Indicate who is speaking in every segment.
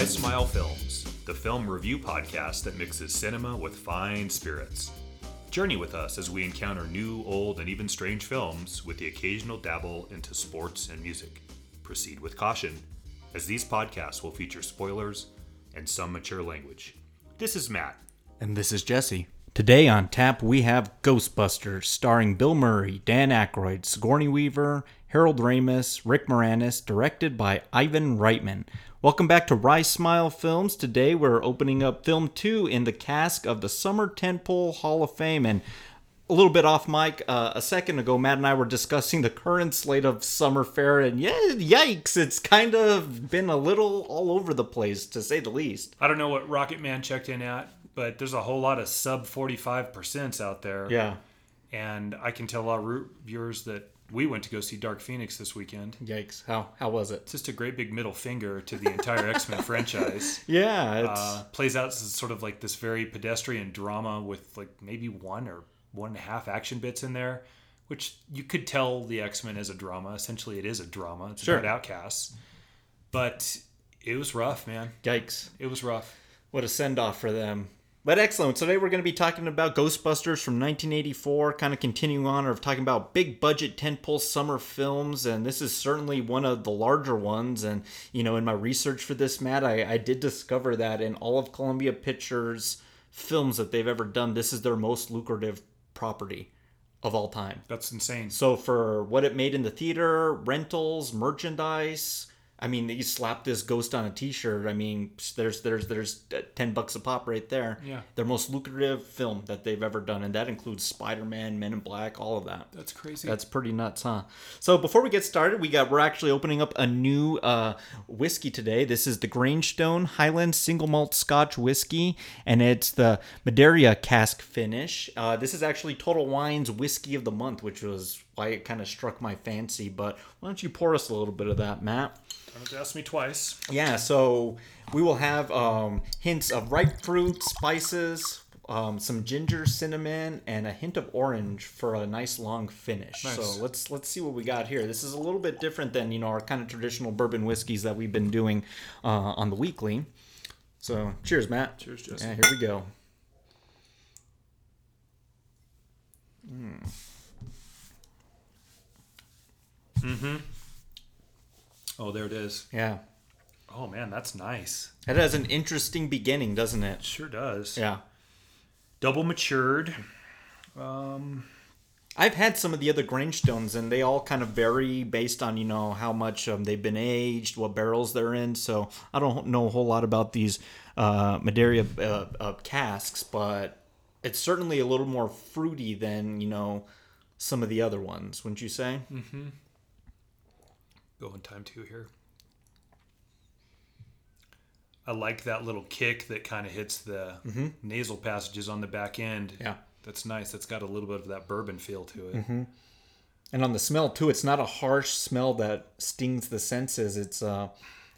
Speaker 1: Why Smile Films, the film review podcast that mixes cinema with fine spirits. Journey with us as we encounter new, old, and even strange films with the occasional dabble into sports and music. Proceed with caution, as these podcasts will feature spoilers and some mature language. This is Matt.
Speaker 2: And this is Jesse. Today on tap, we have Ghostbusters, starring Bill Murray, Dan Aykroyd, Sigourney Weaver, Harold Ramis, Rick Moranis, directed by Ivan Reitman. Welcome back to Rice Smile Films. Today we're opening up film two in the cask of the Summer Tentpole Hall of Fame. And a little bit off mic, uh, a second ago, Matt and I were discussing the current slate of summer fare, and yeah, yikes, it's kind of been a little all over the place, to say the least.
Speaker 1: I don't know what Rocket Man checked in at, but there's a whole lot of sub 45% out there.
Speaker 2: Yeah.
Speaker 1: And I can tell our viewers that we went to go see Dark Phoenix this weekend.
Speaker 2: Yikes! How how was it?
Speaker 1: Just a great big middle finger to the entire X Men franchise.
Speaker 2: Yeah, it
Speaker 1: uh, plays out as sort of like this very pedestrian drama with like maybe one or one and a half action bits in there, which you could tell the X Men is a drama. Essentially, it is a drama. It's
Speaker 2: sure.
Speaker 1: about outcasts, but it was rough, man.
Speaker 2: Yikes!
Speaker 1: It was rough.
Speaker 2: What a send off for them. But excellent. Today we're going to be talking about Ghostbusters from 1984, kind of continuing on of talking about big budget tentpole summer films, and this is certainly one of the larger ones. And you know, in my research for this, Matt, I, I did discover that in all of Columbia Pictures films that they've ever done, this is their most lucrative property of all time.
Speaker 1: That's insane.
Speaker 2: So for what it made in the theater, rentals, merchandise, I mean, you slap this ghost on a T-shirt. I mean, there's there's there's ten bucks a pop right there.
Speaker 1: Yeah.
Speaker 2: Their most lucrative film that they've ever done, and that includes Spider-Man, Men in Black, all of that.
Speaker 1: That's crazy.
Speaker 2: That's pretty nuts, huh? So before we get started, we got we're actually opening up a new uh, whiskey today. This is the Grangestone Highland Single Malt Scotch Whiskey, and it's the Madeira cask finish. Uh, this is actually Total Wine's Whiskey of the Month, which was why it kind of struck my fancy. But why don't you pour us a little bit of that, Matt?
Speaker 1: Don't have to ask me twice.
Speaker 2: Yeah, so we will have um, hints of ripe fruit, spices, um, some ginger, cinnamon, and a hint of orange for a nice long finish.
Speaker 1: Nice.
Speaker 2: So let's let's see what we got here. This is a little bit different than you know our kind of traditional bourbon whiskeys that we've been doing uh, on the weekly. So cheers, Matt.
Speaker 1: Cheers, Jesse.
Speaker 2: Yeah, here we go.
Speaker 1: Mm-hmm. Oh, there it is.
Speaker 2: Yeah,
Speaker 1: Oh man, that's nice.
Speaker 2: it has an interesting beginning, doesn't it?
Speaker 1: Sure does.
Speaker 2: Yeah.
Speaker 1: Double matured. Um,
Speaker 2: I've had some of the other Grangestones, and they all kind of vary based on you know how much um, they've been aged, what barrels they're in. So I don't know a whole lot about these uh, Madeira uh, uh, casks, but it's certainly a little more fruity than you know some of the other ones. Wouldn't you say?
Speaker 1: Go in time two here. I like that little kick that kind of hits the nasal passages on the back end.
Speaker 2: Yeah.
Speaker 1: That's nice. That's got a little bit of that bourbon feel to it.
Speaker 2: And on the smell too, it's not a harsh smell that stings the senses. It's uh,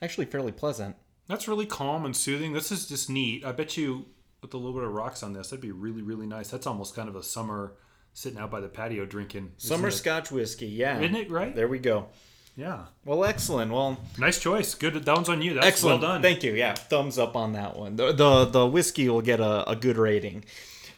Speaker 2: actually fairly pleasant.
Speaker 1: That's really calm and soothing. This is just neat. I bet you with a little bit of rocks on this, that'd be really, really nice. That's almost kind of a summer sitting out by the patio drinking.
Speaker 2: Summer? Scotch whiskey, yeah.
Speaker 1: Isn't it right?
Speaker 2: There we go.
Speaker 1: Yeah.
Speaker 2: Well, excellent. Well,
Speaker 1: Nice choice. Good. That one's on you. That's
Speaker 2: Excellent.
Speaker 1: well done.
Speaker 2: Thank you. Yeah, thumbs up on that one. The the, the whiskey will get a, a good rating.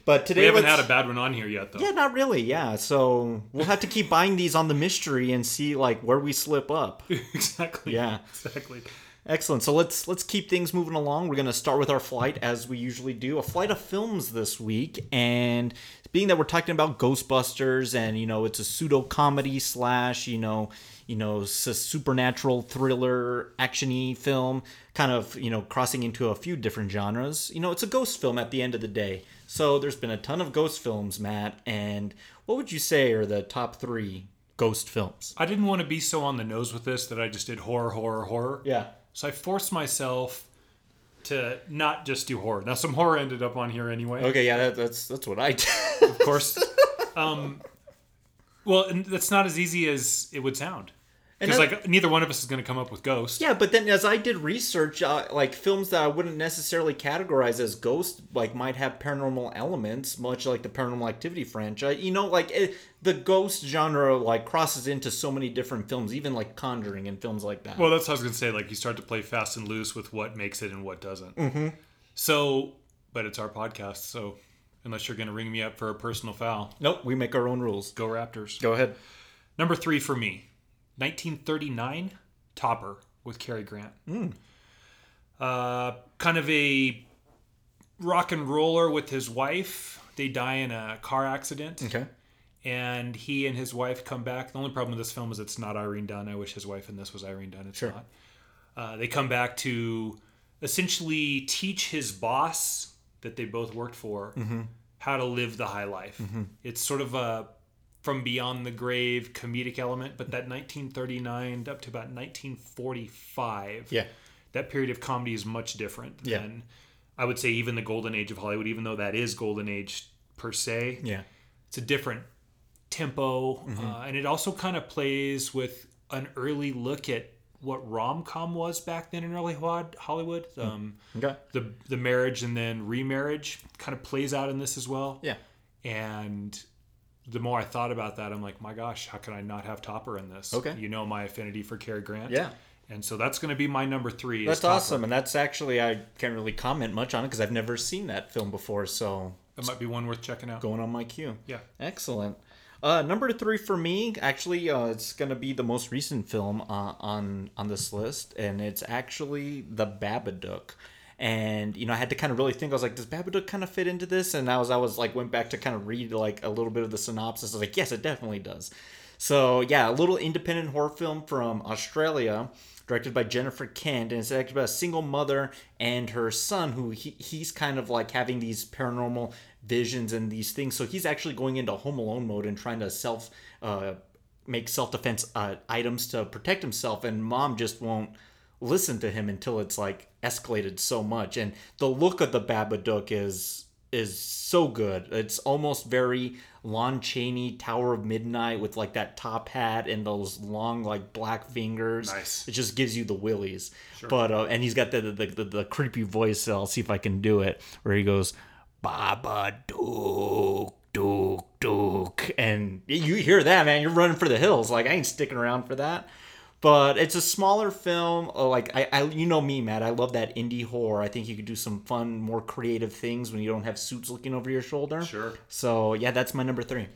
Speaker 2: But today
Speaker 1: we haven't had a bad one on here yet, though.
Speaker 2: yeah, not really. Yeah, so we'll have to keep buying these on the mystery and see like where we slip up.
Speaker 1: exactly.
Speaker 2: Yeah.
Speaker 1: Exactly.
Speaker 2: Excellent. So let's let's keep things moving along. We're gonna start with our flight as we usually do. A flight of films this week, and being that we're talking about Ghostbusters, and you know it's a pseudo comedy slash you know you know s- supernatural thriller actiony film, kind of you know crossing into a few different genres. You know it's a ghost film at the end of the day. So there's been a ton of ghost films, Matt. And what would you say are the top three ghost films?
Speaker 1: I didn't want to be so on the nose with this that I just did horror, horror, horror.
Speaker 2: Yeah.
Speaker 1: So I forced myself to not just do horror. Now, some horror ended up on here anyway.
Speaker 2: Okay. Yeah. That, that's that's what I did.
Speaker 1: Of course. um, well, and that's not as easy as it would sound. Because like neither one of us is going to come up with Ghost.
Speaker 2: Yeah, but then as I did research, uh, like films that I wouldn't necessarily categorize as ghost, like might have paranormal elements, much like the Paranormal Activity franchise. You know, like it, the ghost genre like crosses into so many different films, even like Conjuring and films like that.
Speaker 1: Well, that's what I was going to say. Like you start to play fast and loose with what makes it and what doesn't. Mm-hmm. So, but it's our podcast, so unless you're going to ring me up for a personal foul,
Speaker 2: nope, we make our own rules.
Speaker 1: go Raptors.
Speaker 2: Go ahead.
Speaker 1: Number three for me, 1939, Topper with Cary Grant. Uh, kind of a rock and roller with his wife. They die in a car accident,
Speaker 2: Okay.
Speaker 1: and he and his wife come back. The only problem with this film is it's not Irene Dunne. I wish his wife in this was Irene Dunne. It's
Speaker 2: Sure.
Speaker 1: not. Uh, they come back to essentially teach his boss that they both worked for how to live the high life. It's sort of a from beyond the grave comedic element, but that 1939 up to about 1945,
Speaker 2: Yeah.
Speaker 1: that period of comedy is much different
Speaker 2: Yeah.
Speaker 1: than I would say even the golden age of Hollywood, even though that is golden age per se
Speaker 2: Yeah.
Speaker 1: it's a different tempo
Speaker 2: Mm-hmm.
Speaker 1: uh, and it also kind of plays with an early look at what rom-com was back then in early hollywood
Speaker 2: Mm.
Speaker 1: um,
Speaker 2: Okay.
Speaker 1: the the marriage and then remarriage kind of plays out in this as well
Speaker 2: Yeah.
Speaker 1: and the more i thought about that i'm like my gosh how can i not have topper in this
Speaker 2: Okay.
Speaker 1: you know my affinity for Cary grant
Speaker 2: Yeah.
Speaker 1: and so that's going to be my number three
Speaker 2: That's awesome, and that's actually I can't really comment much on it because I've never seen that film before. So
Speaker 1: that might be one worth checking out
Speaker 2: going on my queue.
Speaker 1: yeah
Speaker 2: Excellent. Uh, number three for me, actually, uh, it's gonna be the most recent film uh, on on this list, and it's actually The Babadook. And you know, I had to kind of really think. I was like, does Babadook kind of fit into this? And I was, I was like, went back to kind of read like a little bit of the synopsis. I was like, yes, it definitely does. So yeah, a little independent horror film from Australia, directed by Jennifer Kent, and it's actually about a single mother and her son who he, he's kind of like having these paranormal visions and these things. So he's actually going into Home Alone mode and trying to self uh, make self defense uh, items to protect himself, and mom just won't listen to him until it's like escalated so much. And the look of the Babadook is is so good. It's almost very Lon Chaney Tower of Midnight with like that top hat and those long like black fingers.
Speaker 1: Nice.
Speaker 2: It just gives you the willies. Sure. But uh, and he's got the the, the the creepy voice. I'll see if I can do it. Where he goes, Babadook. Duke, Duke, and you hear that man, you're running for the hills. Like I ain't sticking around for that. But it's a smaller film. uh, Like I, I, you know me, Matt. I love that indie horror. I think you could do some fun, more creative things when you don't have suits looking over your shoulder.
Speaker 1: Sure.
Speaker 2: So yeah, that's my number three.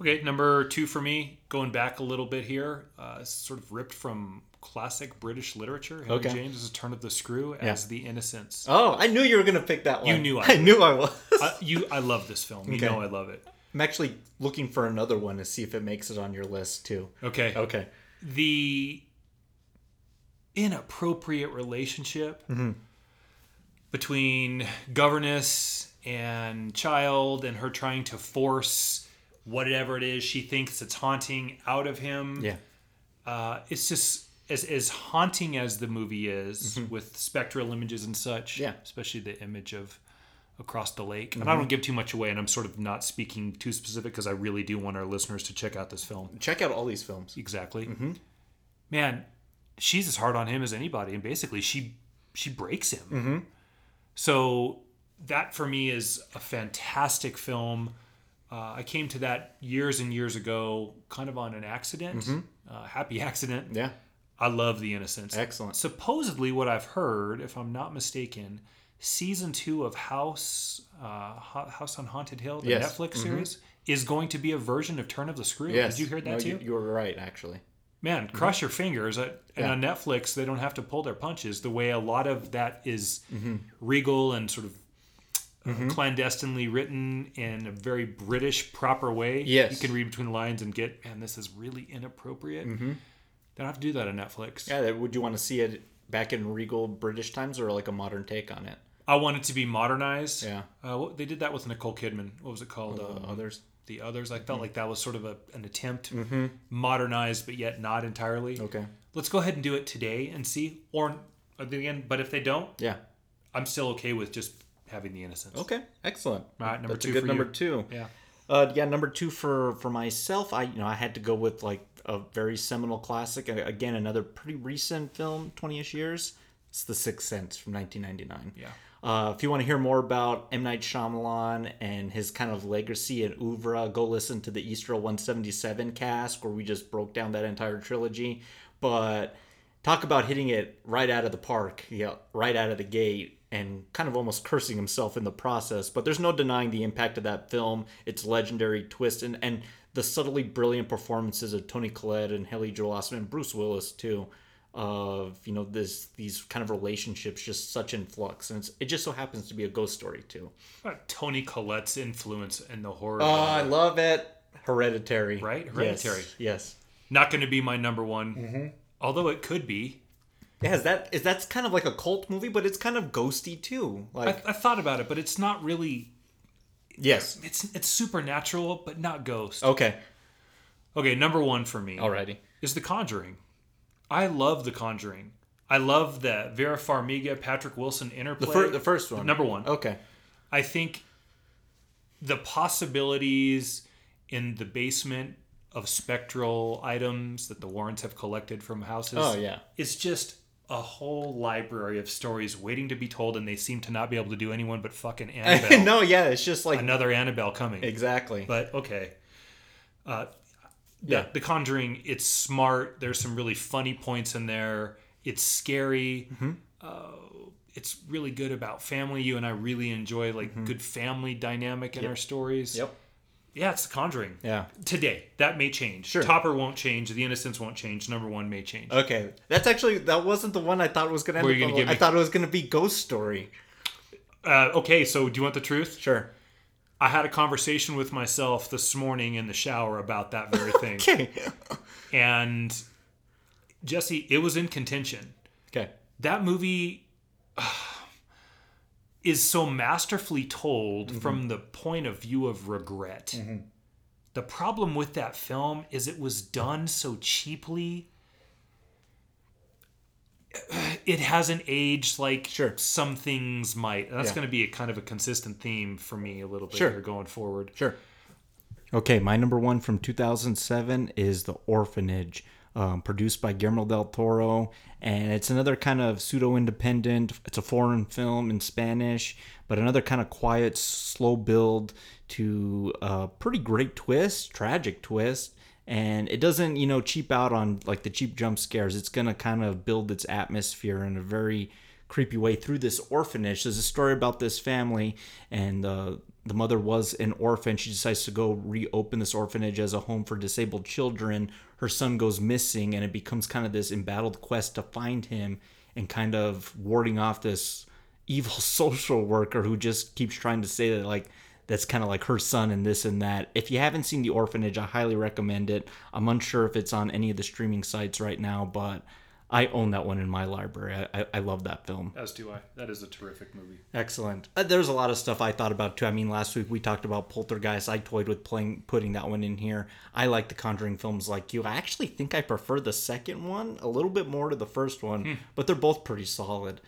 Speaker 1: Okay, number two for me, going back a little bit here, uh, sort of ripped from classic British literature. Henry
Speaker 2: Okay.
Speaker 1: James' is a Turn of the Screw as The Innocents.
Speaker 2: Oh, I knew you were gonna pick that one.
Speaker 1: You knew I
Speaker 2: I, knew I was.
Speaker 1: I, you, I love this film.
Speaker 2: Okay.
Speaker 1: You know I love it.
Speaker 2: I'm actually looking for another one to see if it makes it on your list too.
Speaker 1: Okay.
Speaker 2: Okay.
Speaker 1: The inappropriate relationship
Speaker 2: Mm-hmm.
Speaker 1: between governess and child, and her trying to force whatever it is she thinks it's haunting out of him.
Speaker 2: Yeah.
Speaker 1: uh, it's just as as haunting as the movie is with spectral images and such.
Speaker 2: Mm-hmm. Yeah.
Speaker 1: especially the image of across the lake. And I don't give too much away, and I'm sort of not speaking too specific because I really do want our listeners to check out this film.
Speaker 2: Check out all these films.
Speaker 1: Exactly,
Speaker 2: Mm-hmm.
Speaker 1: man. She's as hard on him as anybody, and basically she she breaks him.
Speaker 2: Mm-hmm.
Speaker 1: So that for me is a fantastic film. Uh, I came to that years and years ago, kind of on an accident,
Speaker 2: Mm-hmm.
Speaker 1: uh, happy accident.
Speaker 2: Yeah.
Speaker 1: I love The Innocents.
Speaker 2: Excellent.
Speaker 1: Supposedly, what I've heard, if I'm not mistaken, season two of House uh, House on Haunted Hill, the
Speaker 2: Yes. Mm-hmm.
Speaker 1: Netflix series, is going to be a version of Turn of the Screw.
Speaker 2: Yes.
Speaker 1: Did you hear that
Speaker 2: No,
Speaker 1: too?
Speaker 2: You, you were right, actually.
Speaker 1: Man, cross your fingers. And
Speaker 2: Yeah.
Speaker 1: on Netflix, they don't have to pull their punches the way a lot of that is
Speaker 2: Mm-hmm.
Speaker 1: regal and sort of uh, clandestinely written in a very British proper way.
Speaker 2: Yes.
Speaker 1: You can read between the lines and get, man, this is really inappropriate.
Speaker 2: Mm-hmm.
Speaker 1: They don't have to do that on Netflix.
Speaker 2: Yeah. Would you want to see it back in regal British times or like a modern take on it?
Speaker 1: I want it to be modernized.
Speaker 2: Yeah.
Speaker 1: Uh, they did that with Nicole Kidman. What was it called?
Speaker 2: Uh,
Speaker 1: Um,
Speaker 2: others.
Speaker 1: the others. I felt like that was sort of a, an attempt, modernized, but yet not entirely.
Speaker 2: Okay.
Speaker 1: Let's go ahead and do it today and see. Or again, but if they don't,
Speaker 2: Yeah.
Speaker 1: I'm still okay with just having the Innocents.
Speaker 2: Okay. Excellent.
Speaker 1: All right, number
Speaker 2: That's
Speaker 1: two
Speaker 2: a good number
Speaker 1: you.
Speaker 2: two.
Speaker 1: Yeah.
Speaker 2: Uh, yeah, number two for for myself, I you know I had to go with like a very seminal classic. Again, another pretty recent film, 20 ish years. It's The Sixth Sense from 1999.
Speaker 1: Yeah.
Speaker 2: Uh, if you want to hear more about M. Night Shyamalan and his kind of legacy and oeuvre, go listen to the Easter 177 cast where we just broke down that entire trilogy. But talk about hitting it right out of the park, yeah, right out of the gate, and kind of almost cursing himself in the process. But there's no denying the impact of that film, its legendary twist, and, and the subtly brilliant performances of Toni Collette and Haley Joel Osment and Bruce Willis too. Of you know this these kind of relationships just such in flux, and it's, it just so happens to be a ghost story too.
Speaker 1: Toni Collette's influence in the horror.
Speaker 2: Oh, I love it. Hereditary,
Speaker 1: Right?
Speaker 2: Yes,
Speaker 1: Hereditary.
Speaker 2: Yes.
Speaker 1: Not going to be my number one,
Speaker 2: Mm-hmm.
Speaker 1: although it could be.
Speaker 2: Yeah, is that is that's kind of like a cult movie, but it's kind of ghosty too.
Speaker 1: I,
Speaker 2: Like
Speaker 1: I thought about it, but it's not really.
Speaker 2: yes.
Speaker 1: It's it's supernatural, but not ghost.
Speaker 2: Okay.
Speaker 1: Okay, number one for me
Speaker 2: Alrighty.
Speaker 1: is The Conjuring. I love The Conjuring. I love the Vera Farmiga, Patrick Wilson interplay.
Speaker 2: The, fir- the first one.
Speaker 1: Number one.
Speaker 2: Okay.
Speaker 1: I think the possibilities in the basement of spectral items that the Warrens have collected from houses.
Speaker 2: Oh, yeah.
Speaker 1: It's just a whole library of stories waiting to be told, and they seem to not be able to do anyone but fucking Annabelle.
Speaker 2: no, yeah, it's just like
Speaker 1: Another Annabelle coming.
Speaker 2: exactly.
Speaker 1: But okay. Uh,
Speaker 2: Yeah.
Speaker 1: yeah. The Conjuring, it's smart. There's some really funny points in there. It's scary.
Speaker 2: Mm-hmm.
Speaker 1: Uh, it's really good about family. You and I really enjoy like good family dynamic in our stories.
Speaker 2: Mm-hmm. yep.
Speaker 1: Yeah, it's The Conjuring.
Speaker 2: Yeah.
Speaker 1: Today, that may change.
Speaker 2: Sure.
Speaker 1: Topper won't change. The Innocents won't change. Number one may change.
Speaker 2: Okay. That's actually that wasn't the one I thought was gonna. End
Speaker 1: you gonna
Speaker 2: the-
Speaker 1: give
Speaker 2: I
Speaker 1: me?
Speaker 2: thought it was gonna be Ghost Story.
Speaker 1: Uh, okay, so do you want the truth?
Speaker 2: Sure.
Speaker 1: I had a conversation with myself this morning in the shower about that very thing.
Speaker 2: Okay.
Speaker 1: And Jesse, it was in contention.
Speaker 2: okay.
Speaker 1: that movie is so masterfully told mm-hmm. from the point of view of regret. Mm-hmm. The problem with that film is it was done so cheaply. It hasn't aged like
Speaker 2: Sure.
Speaker 1: some things might. And that's
Speaker 2: Yeah.
Speaker 1: going to be a kind of a consistent theme for me a little bit
Speaker 2: Sure.
Speaker 1: here going forward.
Speaker 2: Sure. Okay, my number one from 2007 is The Orphanage, um, produced by Guillermo del Toro. And it's another kind of pseudo independent, it's a foreign film in Spanish, but another kind of quiet, slow build to a pretty great twist, tragic twist. And it doesn't, you know, cheap out on like the cheap jump scares. It's going to kind of build its atmosphere in a very creepy way through this orphanage. There's a story about this family, and uh, the mother was an orphan. She decides to go reopen this orphanage as a home for disabled children. Her son goes missing, and it becomes kind of this embattled quest to find him and kind of warding off this evil social worker who just keeps trying to say that, like, that's kind of like her son and this and that. If you haven't seen The Orphanage, I highly recommend it. I'm unsure if it's on any of the streaming sites right now, but I own that one in my library. I, I, I love that film.
Speaker 1: As do I. That is a terrific movie.
Speaker 2: Excellent. Uh, there's a lot of stuff I thought about too. I mean, last week we talked about Poltergeist. I toyed with playing putting that one in here. I like the Conjuring films like you. I actually think I prefer the second one a little bit more to the first one, but they're both pretty solid.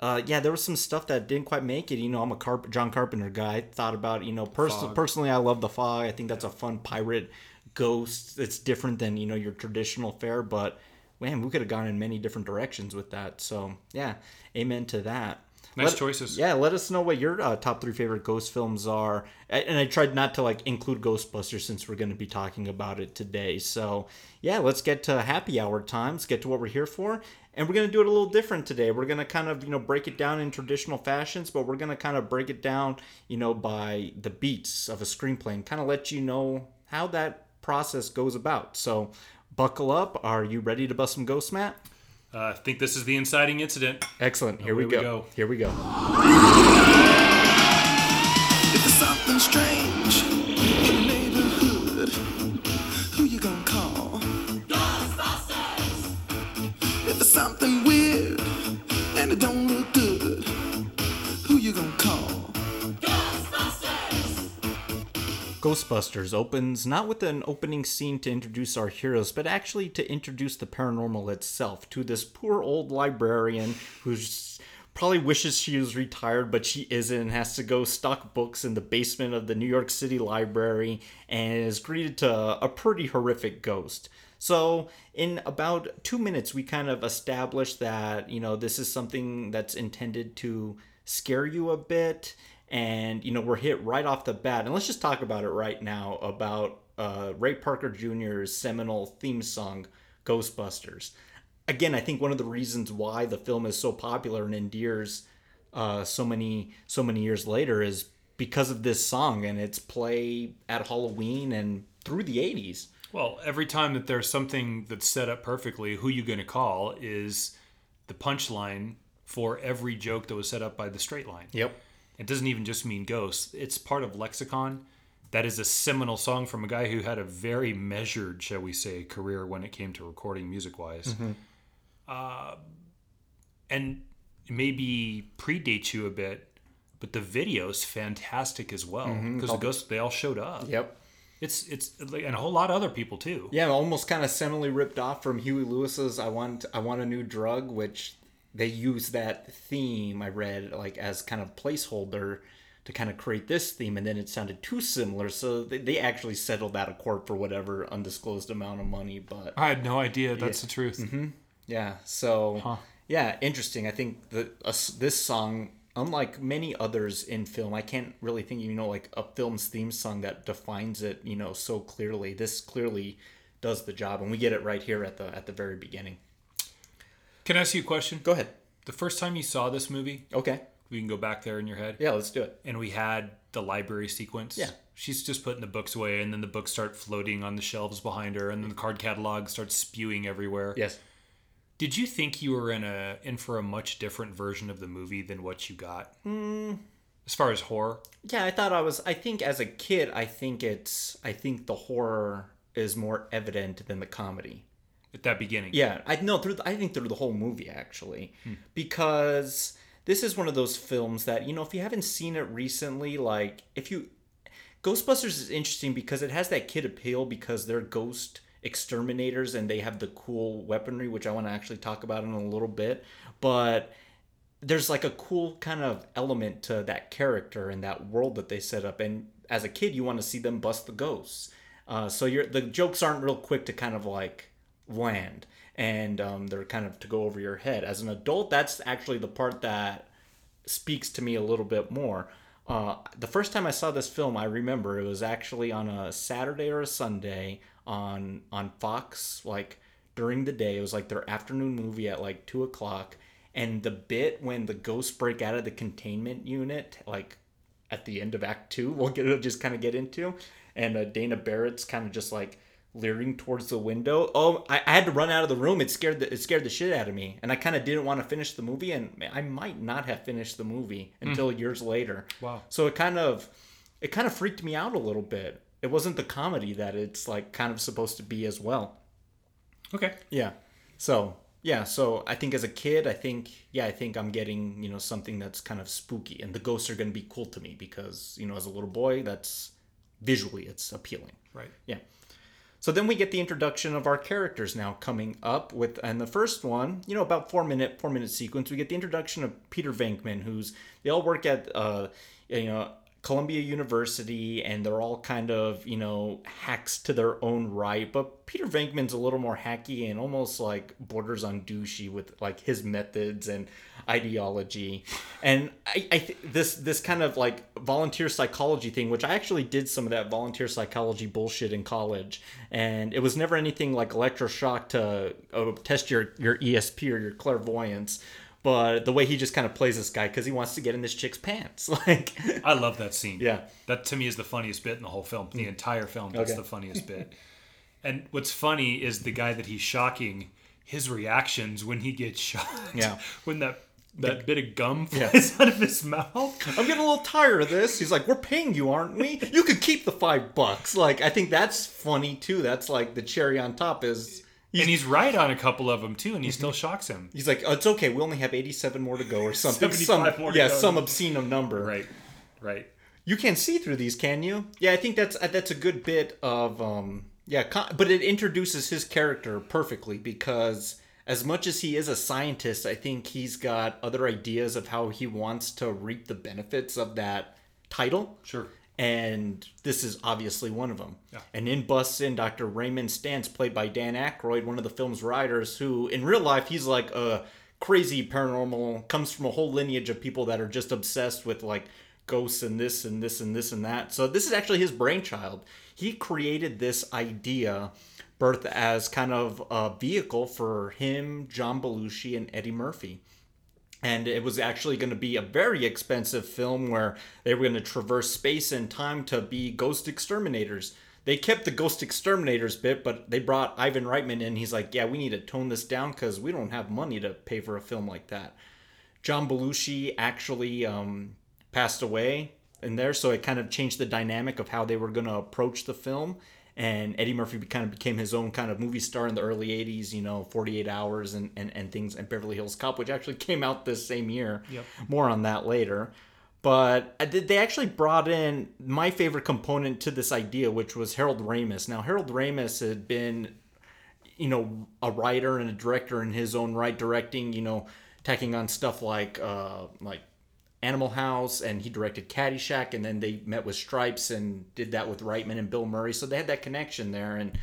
Speaker 2: Uh, yeah, there was some stuff that didn't quite make it. You know, I'm a Carp- John Carpenter guy. Thought about you know pers- personally, I love the Fog. I think that's a fun pirate ghost. It's different than you know your traditional fare, but man, we could have gone in many different directions with that. So yeah, amen to that.
Speaker 1: Nice
Speaker 2: Let-
Speaker 1: choices.
Speaker 2: Yeah, let us know what your uh, top three favorite ghost films are. And I tried not to like include Ghostbusters since we're going to be talking about it today. So yeah, let's get to happy hour time. Let's get to what we're here for. And we're going to do it a little different today. We're going to kind of, you know, break it down in traditional fashions, but we're going to kind of break it down, you know, by the beats of a screenplay and kind of let you know how that process goes about. So buckle up. Are you ready to bust some ghosts, Matt?
Speaker 1: Uh, I think this is the inciting incident.
Speaker 2: Excellent. Here we,
Speaker 1: Away we
Speaker 2: go.
Speaker 1: go.
Speaker 2: Here we go.
Speaker 3: If there's something strange Ghostbusters
Speaker 2: opens not with an opening scene to introduce our heroes, but actually to introduce the paranormal itself to this poor old librarian who's probably wishes she was retired, but she isn't, and has to go stock books in the basement of the New York City Library and is greeted to a pretty horrific ghost. So, in about two minutes, we kind of established that, you know, this is something that's intended to scare you a bit. And, you know, we're hit right off the bat. And let's just talk about it right now about uh, Ray Parker Jr.'s seminal theme song, Ghostbusters. Again, I think one of the reasons why the film is so popular and endears uh, so many so many years later is because of this song and its play at Halloween and through the 80s.
Speaker 1: Well, every time that there's something that's set up perfectly, who you going to call is the punchline for every joke that was set up by the straight line.
Speaker 2: Yep.
Speaker 1: It doesn't even just mean ghosts. It's part of lexicon. That is a seminal song from a guy who had a very measured, shall we say, career when it came to recording music wise. Uh, and maybe predates you a bit, but the video's fantastic as well because the ghosts they all showed up.
Speaker 2: Yep.
Speaker 1: It's it's and a whole lot of other people too.
Speaker 2: Yeah, almost kind of seminally ripped off from Huey Lewis's "I Want I Want a New Drug," which they use that theme I read like as kind of placeholder to kind of create this theme, and then it sounded too similar, so they, they actually settled out of court for whatever undisclosed amount of money. But
Speaker 1: I had no idea that's the truth.
Speaker 2: yeah, so yeah, interesting. I think the uh, this song, unlike many others in film, I can't really think you know like a film's theme song that defines it, you know, so clearly. This clearly does the job, and we get it right here at the at the very beginning.
Speaker 1: Can I ask you a question?
Speaker 2: Go ahead.
Speaker 1: The first time you saw this movie,
Speaker 2: Okay.
Speaker 1: we can go back there in your head.
Speaker 2: Yeah, let's do it.
Speaker 1: and we had the library sequence.
Speaker 2: Yeah.
Speaker 1: She's just putting the books away, and then the books start floating on the shelves behind her, and then the card catalog starts spewing everywhere.
Speaker 2: Yes.
Speaker 1: Did you think you were in a in for a much different version of the movie than what you got? Hmm. As far as horror,
Speaker 2: Yeah, I thought I was. I think as a kid, I think it's. I think the horror is more evident than the comedy.
Speaker 1: At that beginning.
Speaker 2: Yeah, I know through. The, I think through the whole movie actually, because this is one of those films that you know if you haven't seen it recently, like if you, Ghostbusters is interesting because it has that kid appeal because they're ghost exterminators and they have the cool weaponry, which I want to actually talk about in a little bit, but. There's like a cool kind of element to that character and that world that they set up, and as a kid, you want to see them bust the ghosts. Uh, so you're the jokes aren't real quick to kind of like land and um, they're kind of to go over your head. As an adult that's actually the part that speaks to me a little bit more. Uh, the first time i saw this film i remember it was actually on a saturday or a sunday on on fox like during the day. It was like their afternoon movie at like two o'clock and the bit when the ghosts break out of the containment unit like at the end of act two we'll get just kind of get into and uh, dana barrett's kind of just like leering towards the window oh I, I had to run out of the room it scared the, it scared the shit out of me and i kind of didn't want to finish the movie and i might not have finished the movie hmm. until years later
Speaker 1: Wow.
Speaker 2: so it kind of it kind of freaked me out a little bit it wasn't the comedy that it's like kind of supposed to be as well
Speaker 1: Okay.
Speaker 2: yeah. So yeah, so I think as a kid, I think yeah, I think I'm getting you know something that's kind of spooky, and the ghosts are going to be cool to me because you know as a little boy, that's visually it's appealing.
Speaker 1: Right.
Speaker 2: Yeah. So then we get the introduction of our characters now coming up with, and the first one, you know, about four minute four minute sequence. We get the introduction of Peter Venkman, who's they all work at, uh, you know, Columbia University, and they're all kind of you know hacks to their own right. But Peter Venkman's a little more hacky and almost like borders on douchey with like his methods and ideology. And I, I th- this this kind of like volunteer psychology thing, which I actually did some of that volunteer psychology bullshit in college, and it was never anything like electroshock to uh, test your your ESP or your clairvoyance. But the way he just kind of plays this guy because he wants to get in this chick's pants, like
Speaker 1: I love that scene.
Speaker 2: Yeah.
Speaker 1: That to me is the funniest bit in the whole film. The mm. entire film. That's
Speaker 2: Okay.
Speaker 1: the funniest bit. And what's funny is the guy that he's shocking, his reactions when he gets shot.
Speaker 2: Yeah.
Speaker 1: When that that bit of gum
Speaker 2: Yeah.
Speaker 1: flies out of his mouth.
Speaker 2: I'm getting a little tired of this. He's like, we're paying you, aren't we? You could keep the five bucks. Like, I think that's funny too. That's like the cherry on top is.
Speaker 1: And he's right on a couple of them too, and he still shocks him.
Speaker 2: He's like, oh, it's okay. We only have 87 more to go, or something. Some,
Speaker 1: 75 more to
Speaker 2: yeah, some obscene number.
Speaker 1: Right. Right.
Speaker 2: You can't see through these, can you? Yeah, I think that's uh, that's a good bit of um, yeah, con- but it introduces his character perfectly because as much as he is a scientist, I think he's got other ideas of how he wants to reap the benefits of that title.
Speaker 1: Sure.
Speaker 2: And this is obviously one of them. And in busts in Dr. Raymond Stantz, played by Dan Aykroyd, one of the film's writers, who in real life he's like a crazy paranormal, comes from a whole lineage of people that are just obsessed with like ghosts and this and this and this and that. So this is actually his brainchild. He created this idea, birth as kind of a vehicle for him, John Belushi, and Eddie Murphy and it was actually going to be a very expensive film where they were going to traverse space and time to be ghost exterminators. They kept the ghost exterminators bit, but they brought Ivan Reitman in. He's like, "Yeah, we need to tone this down because we don't have money to pay for a film like that." John Belushi actually um, passed away in there, so it kind of changed the dynamic of how they were going to approach the film. And Eddie Murphy kind of became his own kind of movie star in the early 80s, you know, 48 Hours and, and, and things, and Beverly Hills Cop, which actually came out this same year.
Speaker 1: Yep.
Speaker 2: More on that later. But they actually brought in my favorite component to this idea, which was Harold Ramis. Now, Harold Ramis had been you know a writer and a director in his own right directing you know tacking on stuff like uh like animal house and he directed caddyshack and then they met with stripes and did that with reitman and bill murray. So they had that connection there and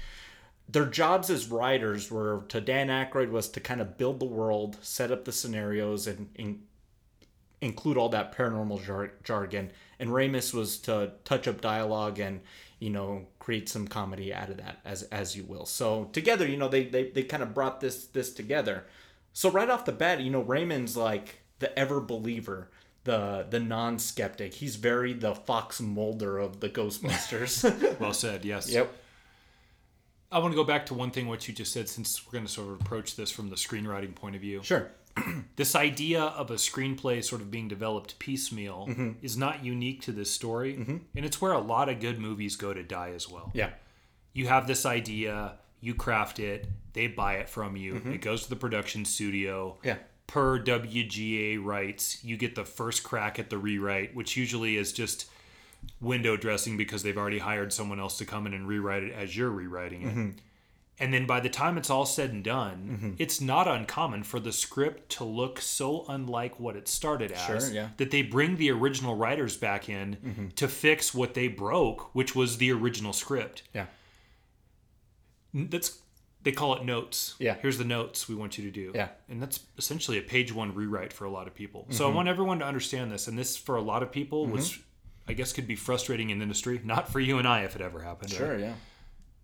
Speaker 2: their jobs as writers were to dan Aykroyd was to kind of build the world set up the scenarios and, and include all that paranormal jar- jargon. And Ramis was to touch up dialogue and you know create some comedy out of that as as you will. So together you know they they, they kind of brought this this together. So right off the bat you know Raymond's like the ever believer the the non-skeptic he's very the Fox Mulder of the Ghostbusters
Speaker 1: Well said. Yes.
Speaker 2: yep
Speaker 1: I want to go back to one thing what you just said since we're going to sort of approach this from the screenwriting point of view.
Speaker 2: sure
Speaker 1: This idea of a screenplay sort of being developed piecemeal
Speaker 2: Mm-hmm.
Speaker 1: is not unique to this story, and it's where a lot of good movies go to die as well.
Speaker 2: yeah
Speaker 1: You have this idea, you craft it, they buy it from you, it goes to the production studio.
Speaker 2: Mm-hmm. Yeah.
Speaker 1: Per WGA rights, you get the first crack at the rewrite, which usually is just window dressing because they've already hired someone else to come in and rewrite it as you're rewriting it.
Speaker 2: Mm-hmm.
Speaker 1: And then by the time it's all said and done, it's not uncommon for the script to look so unlike what it started as
Speaker 2: Sure, yeah. Mm-hmm.
Speaker 1: that they bring the original writers back in to fix what they broke, which was the original script.
Speaker 2: yeah
Speaker 1: That's they call it notes.
Speaker 2: Yeah.
Speaker 1: Here's the notes we want you to do.
Speaker 2: Yeah. Mm-hmm.
Speaker 1: And that's essentially a page one rewrite for a lot of people. So I want everyone to understand this. And this for a lot of people was I guess could be frustrating in the industry. Not for you and I if it ever happened. right?
Speaker 2: sure yeah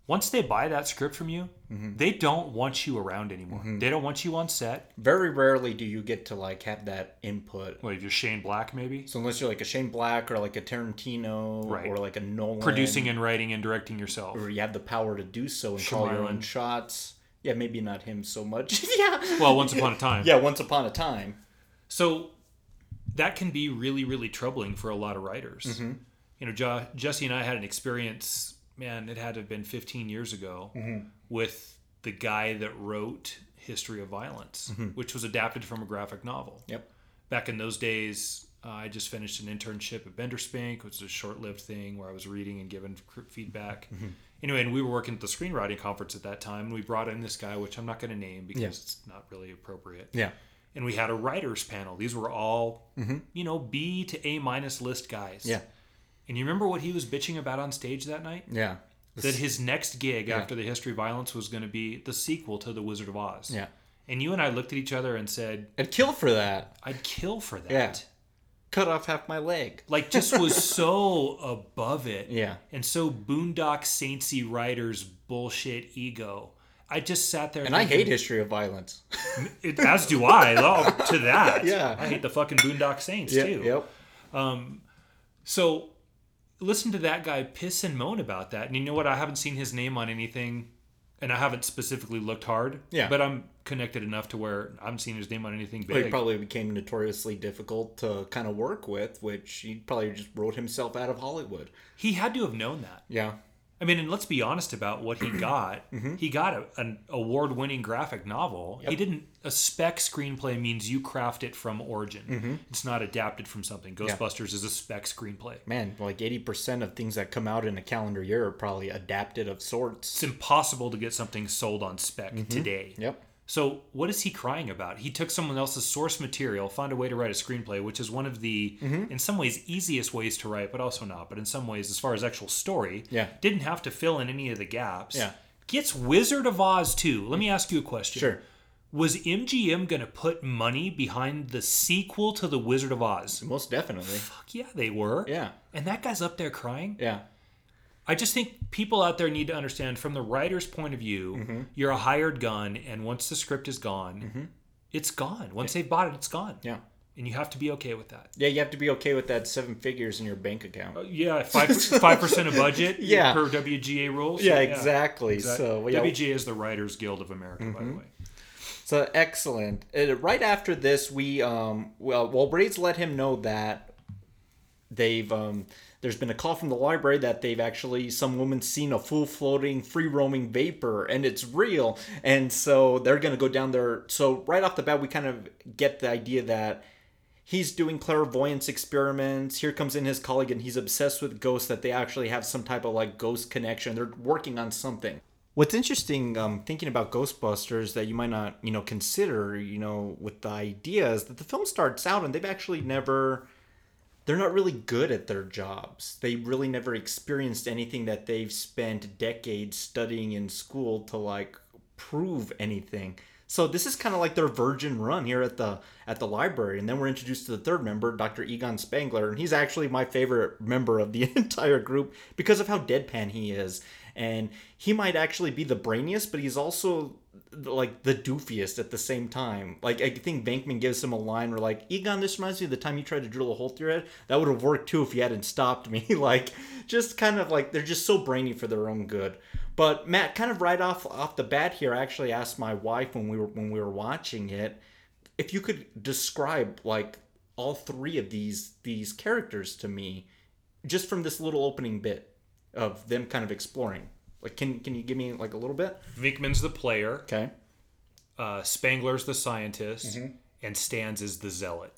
Speaker 1: Once they buy that script from you,
Speaker 2: Mm-hmm.
Speaker 1: they don't want you around anymore. They don't want you on set.
Speaker 2: very rarely do you get to like have that input
Speaker 1: What if you're Shane Black maybe?
Speaker 2: So unless you're like a Shane Black or like a Tarantino
Speaker 1: Right.
Speaker 2: or like a Nolan,
Speaker 1: Producing and writing and directing yourself.
Speaker 2: or you have the power to do so and call your own shots. Yeah, maybe not him so much. yeah.
Speaker 1: Well, once upon a time.
Speaker 2: Yeah, once upon a time.
Speaker 1: So that can be really, really troubling for a lot of writers.
Speaker 2: Mm-hmm.
Speaker 1: You know, jo- Jesse and I had an experience, man, it had to have been 15 years ago,
Speaker 2: Mm-hmm.
Speaker 1: with the guy that wrote History of Violence, which was adapted from a graphic novel.
Speaker 2: Mm-hmm. Yep.
Speaker 1: Back in those days, uh, I just finished an internship at Benderspink, which was a short-lived thing where I was reading and giving feedback.
Speaker 2: Mm-hmm.
Speaker 1: Anyway, and we were working at the screenwriting conference at that time, and we brought in this guy, which I'm not going to name because
Speaker 2: Yeah.
Speaker 1: it's not really appropriate
Speaker 2: Yeah.
Speaker 1: and we had a writers panel. These were all, you know, B to A minus list guys.
Speaker 2: Mm-hmm. Yeah.
Speaker 1: And you remember what he was bitching about on stage that night?
Speaker 2: Yeah.
Speaker 1: That his next gig after the History of Violence was going to be the sequel to The Wizard of Oz.
Speaker 2: Yeah.
Speaker 1: And you and I looked at each other and said,
Speaker 2: I'd kill for that.
Speaker 1: "I'd kill for that."
Speaker 2: Yeah. Cut off half my leg.
Speaker 1: Like just was so above it.
Speaker 2: Yeah.
Speaker 1: And so boondock saintsy writers bullshit ego. I just sat there
Speaker 2: And I hate history of violence.
Speaker 1: it, as do I. Oh, to that.
Speaker 2: Yeah.
Speaker 1: I hate the fucking boondock saints
Speaker 2: Yeah.
Speaker 1: too.
Speaker 2: Yep.
Speaker 1: Um, So listen to that guy piss and moan about that. And you know what? I haven't seen his name on anything and I haven't specifically looked hard.
Speaker 2: Yeah.
Speaker 1: But I'm connected enough to where I haven't seen his name on anything
Speaker 2: But he probably became notoriously difficult to kind of work with, which he probably just wrote himself out of Hollywood.
Speaker 1: he had to have known that.
Speaker 2: Yeah.
Speaker 1: I mean, and let's be honest about what he got.
Speaker 2: Mm-hmm.
Speaker 1: He got a, an award-winning graphic novel. He didn't. A spec screenplay means you craft it from origin.
Speaker 2: Mm-hmm.
Speaker 1: It's not adapted from something. Ghostbusters is a spec screenplay.
Speaker 2: Man, like 80% of things that come out in a calendar year are probably adapted of sorts.
Speaker 1: It's impossible to get something sold on spec today.
Speaker 2: Mm-hmm. Yep.
Speaker 1: So what is he crying about? He took someone else's source material, found a way to write a screenplay, which is one of the,
Speaker 2: Mm-hmm.
Speaker 1: in some ways, easiest ways to write, but also not. But in some ways, as far as actual story,
Speaker 2: Yeah.
Speaker 1: didn't have to fill in any of the gaps.
Speaker 2: Yeah.
Speaker 1: Gets Wizard of Oz too. Let me ask you a question.
Speaker 2: Sure.
Speaker 1: Was MGM going to put money behind the sequel to The Wizard of Oz?
Speaker 2: Most definitely.
Speaker 1: Fuck yeah, they were.
Speaker 2: Yeah.
Speaker 1: And that guy's up there crying.
Speaker 2: Yeah.
Speaker 1: I just think people out there need to understand from the writer's point of view, you're a hired gun, and once the script is gone, it's gone. Once they've bought it, it's gone.
Speaker 2: Yeah.
Speaker 1: And you have to be okay with that.
Speaker 2: Yeah, you have to be okay with that seven figures in your bank account.
Speaker 1: Yeah, five five percent of budget.
Speaker 2: Yeah.
Speaker 1: per WGA rules.
Speaker 2: yeah, exactly.
Speaker 1: Exactly.
Speaker 2: So, yeah,
Speaker 1: WGA is the Writers Guild of America, by the way.
Speaker 2: So excellent. Uh, right after this, we um well, well, Braids let him know that they've um there's been a call from the library that they've actually some woman's seen a full floating free roaming vapor and it's real. And so they're gonna go down there. So right off the bat we kind of get the idea that he's doing clairvoyance experiments. Here comes in his colleague and he's obsessed with ghosts that they actually have some type of like ghost connection. They're working on something. What's interesting um, thinking about ghostbusters that you might not you know consider you know with the ideas that the film starts out and they've actually never they're not really good at their jobs. They really never experienced anything that they've spent decades studying in school to like prove anything. So this is kind of like their virgin run here at the at the library, and then we're introduced to the third member, Dr. Egon Spengler, and he's actually my favorite member of the entire group because of how deadpan he is, and he might actually be the brainiest, but he's also like the doofiest at the same time. Like I think Venkman gives him a line where like Egon, this reminds me of the time you tried to drill a hole through your head. That would have worked too if you hadn't stopped me. like just kind of like they're just so brainy for their own good. But Matt, kind of right off off the bat here, I actually asked my wife when we were when we were watching it if you could describe like all three of these these characters to me, just from this little opening bit of them kind of exploring. Like, can can you give me like a little bit?
Speaker 1: Venkman's the player,
Speaker 2: Okay.
Speaker 1: uh, Spengler's the scientist,
Speaker 2: Mm-hmm.
Speaker 1: and Stantz is the zealot.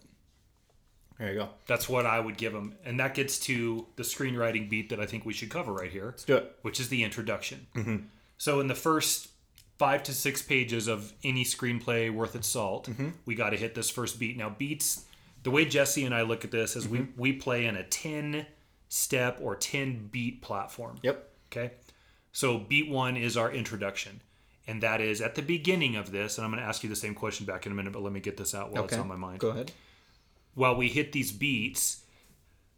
Speaker 2: There you go.
Speaker 1: That's what I would give him. And that gets to the screenwriting beat that I think we should cover right here,
Speaker 2: Let's do it.
Speaker 1: which is the introduction. So, in the first five to six pages of any screenplay worth its salt, we got to hit this first beat. Now, beats, the way Jesse and I look at this is we, we play in a 10 step or 10 beat platform.
Speaker 2: Yep.
Speaker 1: Okay. So beat one is our introduction. And that is at the beginning of this, and I'm going to ask you the same question back in a minute, but let me get this out while it's on my mind.
Speaker 2: Go ahead.
Speaker 1: While we hit these beats,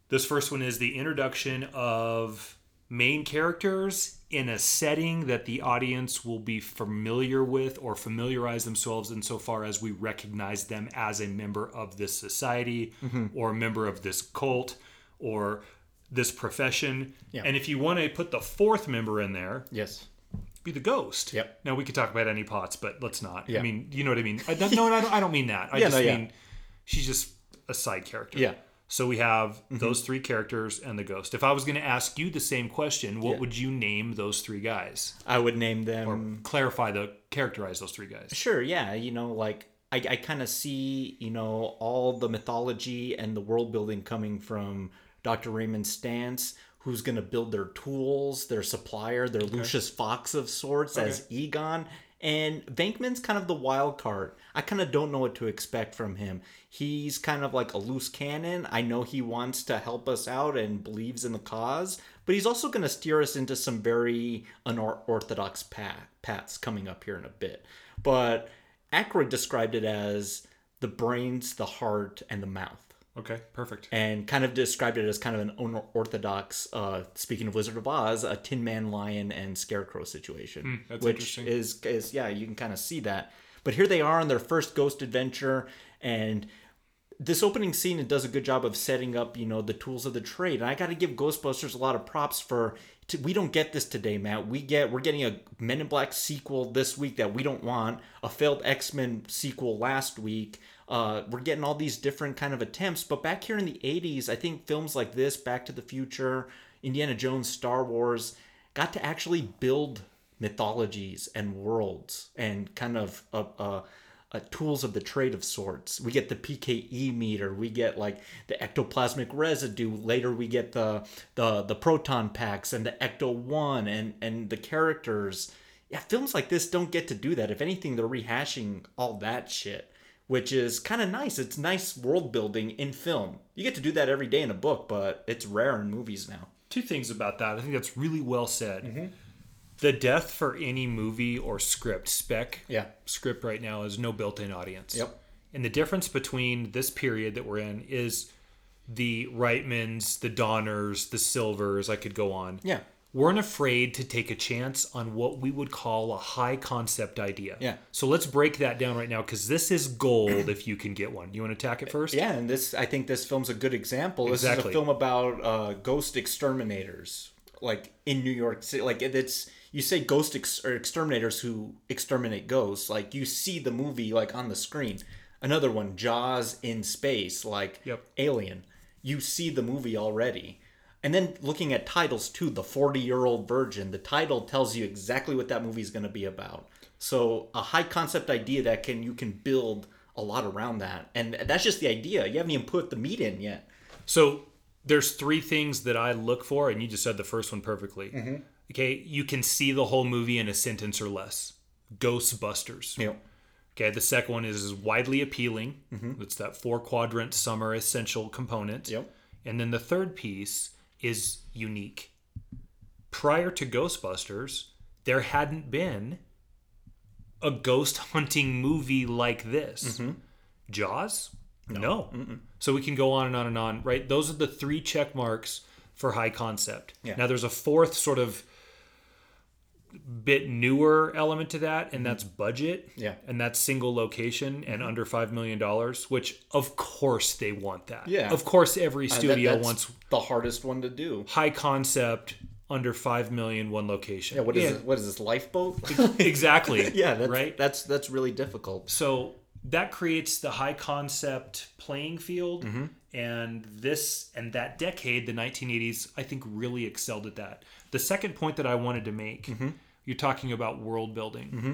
Speaker 1: this first one is the introduction of main characters in a setting that the audience will be familiar with or familiarize themselves insofar as we recognize them as a member of this society
Speaker 2: Mm-hmm.
Speaker 1: or a member of this cult or this profession.
Speaker 2: Yeah.
Speaker 1: And if you want to put the fourth member in there,
Speaker 2: Yes.
Speaker 1: be the ghost.
Speaker 2: Yep.
Speaker 1: Now we could talk about Annie Potts, but let's not.
Speaker 2: Yeah.
Speaker 1: I mean, you know what I mean. I no, I don't, I don't mean that. I
Speaker 2: Yeah,
Speaker 1: just
Speaker 2: no,
Speaker 1: mean she's just a side character.
Speaker 2: Yeah. Mm-hmm.
Speaker 1: So we have those three characters and the ghost. If I was going to ask you the same question, what
Speaker 2: Yeah.
Speaker 1: would you name those three guys?
Speaker 2: I would name them.
Speaker 1: Or clarify the characterize those three guys.
Speaker 2: Sure. Yeah. You know, like I, I kind of see you know all the mythology and the world building coming from Dr. Raymond Stantz, who's going to build their tools, their supplier, their Lucius Fox of sorts as Egon. And Venkman's kind of the wild card. I kind of don't know what to expect from him. He's kind of like a loose cannon. I know he wants to help us out and believes in the cause, but he's also going to steer us into some very unorthodox path, paths coming up here in a bit. But Aykroyd described it as the brains, the heart, and the mouth
Speaker 1: Okay, perfect.
Speaker 2: and kind of described it as kind of an unorthodox, uh, speaking of Wizard of Oz, a Tin Man, Lion, and Scarecrow situation.
Speaker 1: That's
Speaker 2: which
Speaker 1: interesting.
Speaker 2: is, is, yeah, you can kind of see that. But here they are on their first ghost adventure, and this opening scene it does a good job of setting up, you know, the tools of the trade. And I got to give Ghostbusters a lot of props for. To, we don't get this today, Matt. We get we're getting a Men in Black sequel this week that we don't want. A failed X Men sequel last week. Uh, we're getting all these different kind of attempts, but back here in the '80s, I think films like this, Back to the Future, Indiana Jones, Star Wars, got to actually build mythologies and worlds and kind of uh, uh, uh, tools of the trade of sorts. We get the PKE meter. We get like the ectoplasmic residue. Later, we get the the the proton packs and the Ecto One and and the characters yeah, films like this don't get to do that. If anything, they're rehashing all that shit, which is kind of nice. It's nice world building in film. You get to do that every day in a book, but it's rare in movies now.
Speaker 1: Two things about that. I think that's really well said.
Speaker 2: Mm-hmm.
Speaker 1: The death for any movie or script spec
Speaker 2: Yeah.
Speaker 1: script right now is no built-in audience.
Speaker 2: Yep.
Speaker 1: And the difference between this period that we're in is the Reitmans, the Donners, the Silvers. I could go on.
Speaker 2: Yeah.
Speaker 1: Weren't afraid to take a chance on what we would call a high concept idea.
Speaker 2: Yeah.
Speaker 1: So let's break that down right now because this is gold if you can get one. You want to attack it first?
Speaker 2: Yeah, and this I think this film's a good example. Exactly. This is a film about uh, ghost exterminators, like in New York City. Like it's you say ghost ex- or exterminators who exterminate ghosts. Like you see the movie like on the screen. Another one, Jaws in space, like
Speaker 1: Yep.
Speaker 2: Alien. You see the movie already. And then looking at titles too, the 40 year old virgin, the title tells you exactly what that movie is going to be about. So a high concept idea that can you can build a lot around that, and that's just the idea. You haven't even put the meat in yet.
Speaker 1: So there's three things that I look for, and you just said the first one perfectly.
Speaker 2: Mm-hmm.
Speaker 1: Okay, you can see the whole movie in a sentence or less. Ghostbusters.
Speaker 2: Know,
Speaker 1: Okay, the second one is, is widely appealing. It's that four quadrant summer essential component.
Speaker 2: Mm-hmm. Yep.
Speaker 1: And then the third piece is unique. Prior to Ghostbusters, there hadn't been a ghost hunting movie like this.
Speaker 2: Mm-hmm.
Speaker 1: Jaws? No. So we can go on and on and on, right? Those are the three check marks for high concept.
Speaker 2: Yeah.
Speaker 1: Now there's a fourth sort of bit newer element to that, and that's budget.
Speaker 2: Mm-hmm. Yeah.
Speaker 1: And that's single location and under $5 million, which of course they want that.
Speaker 2: Yeah.
Speaker 1: Of course every
Speaker 2: Uh, that-
Speaker 1: studio wants
Speaker 2: the hardest one to do.
Speaker 1: high concept under 5 million one location.
Speaker 2: Yeah, what is this, what is this lifeboat?
Speaker 1: Exactly.
Speaker 2: yeah, that's,
Speaker 1: right.
Speaker 2: That's that's really difficult.
Speaker 1: So that creates the high concept playing field.
Speaker 2: Mm-hmm.
Speaker 1: And this and that decade, the 1980s, I think really excelled at that. The second point that I wanted to make,
Speaker 2: Mm-hmm.
Speaker 1: You're talking about world building. Mm-hmm.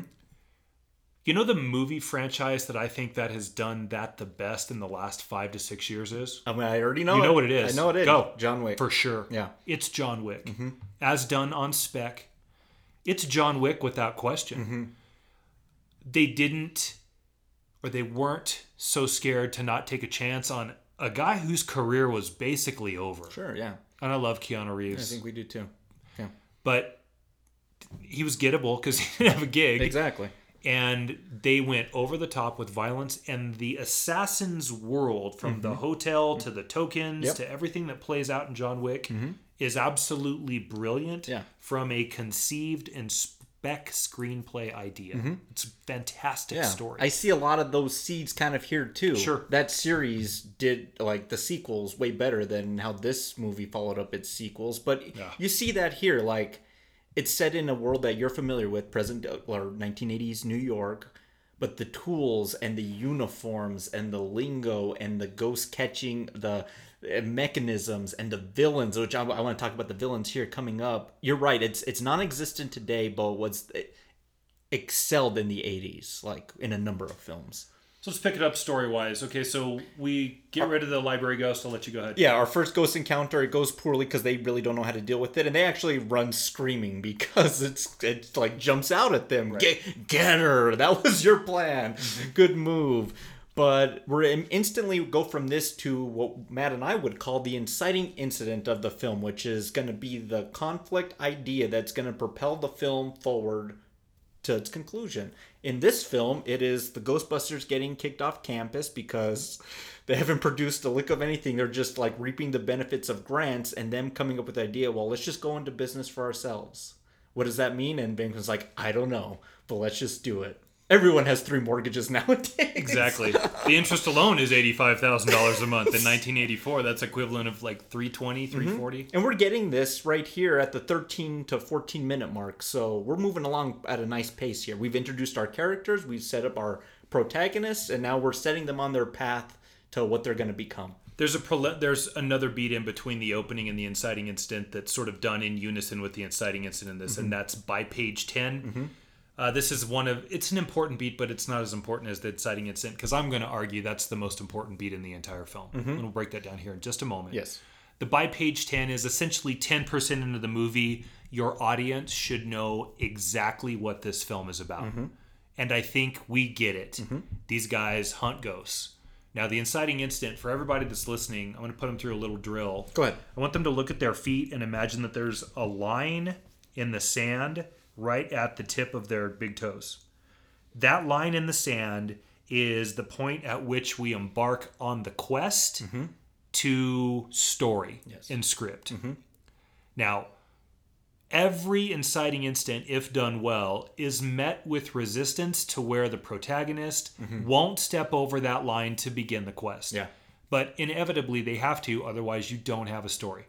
Speaker 1: You know the movie franchise that I think that has done that the best in the last five to six years is?
Speaker 2: I mean, I already know.
Speaker 1: You know what it is.
Speaker 2: I know it is.
Speaker 1: Go.
Speaker 2: John Wick.
Speaker 1: For sure.
Speaker 2: Yeah.
Speaker 1: It's John Wick. Mm-hmm. As done on spec. It's John Wick without question. Mm-hmm. They didn't, or they weren't so scared to not take a chance on a guy whose career was basically over.
Speaker 2: Sure. Yeah.
Speaker 1: And I love Keanu Reeves.
Speaker 2: I think we do too. Yeah.
Speaker 1: but he was gettable because he didn't have a gig.
Speaker 2: Exactly.
Speaker 1: and they went over the top with violence and the assassin's world from the hotel to the tokens
Speaker 2: Mm-hmm. Yep. Mm-hmm.
Speaker 1: to everything that plays out in john wick is absolutely brilliant
Speaker 2: Yeah.
Speaker 1: from a conceived and spec screenplay idea it's a fantastic
Speaker 2: Mm-hmm. Yeah.
Speaker 1: story
Speaker 2: I see a lot of those seeds kind of here too.
Speaker 1: Sure.
Speaker 2: That series did like the sequels way better than how this movie followed up its sequels. But
Speaker 1: Yeah.
Speaker 2: you see that here, like it's set in a world that you're familiar with, present or 1980s New York. But the tools and the uniforms and the lingo and the ghost catching, the uh, mechanisms and the villains, which I, I want to talk about the villains here coming up. You're right; it's it's non-existent today, but was excelled in the 80s, like in a number of films.
Speaker 1: So let's pick it up story wise okay so we get rid of the library ghost i'll let you go ahead
Speaker 2: Yeah, our first ghost encounter it goes poorly because they really don't know how to deal with it, and they actually run screaming because it's it like jumps out at them. Get get her! That was your plan. Good move. But we're in- instantly go from this to what Matt and I would call the inciting incident of the film, which is going to be the conflict idea that's going to propel the film forward to its conclusion. In this film, it is the Ghostbusters getting kicked off campus because they haven't produced a lick of anything. They're just like reaping the benefits of grants and them coming up with the idea, well, let's just go into business for ourselves. What does that mean? And Venkman's like, I don't know, but let's just do it. Everyone has three mortgages nowadays.
Speaker 1: exactly the interest alone is $85000 a month in 1984 that's equivalent of like 320 mm-hmm. 340
Speaker 2: And we're getting this right here at the 13 to 14 minute mark. So we're moving along at a nice pace here. We've introduced our characters, we've set up our protagonists, and now we're setting them on their path to what they're going to become.
Speaker 1: There's a prole- there's another beat in between the opening and the inciting incident that's sort of done in unison with the inciting incident. in This mm-hmm. and that's by page 10 mm-hmm. Uh, this is one of it's an important beat, but it's not as important as the inciting incident because I'm going to argue that's the most important beat in the entire film. And we'll break that down here in just a moment.
Speaker 2: Yes.
Speaker 1: the by page 10 is essentially 10% into the movie. Your audience should know exactly what this film is about. Mm-hmm. And I think we get it. Mm-hmm. These guys hunt ghosts. Now, the inciting incident, for everybody that's listening, I'm going to put them through a little drill.
Speaker 2: Go ahead.
Speaker 1: I want them to look at their feet and imagine that there's a line in the sand right at the tip of their big toes. That line in the sand is the point at which we embark on the quest mm-hmm. to story and script. Mm-hmm. Now, every inciting instant, if done well, is met with resistance to where the protagonist mm-hmm. won't step over that line to begin the quest.
Speaker 2: Yeah.
Speaker 1: But inevitably, they have to, otherwise, you don't have a story.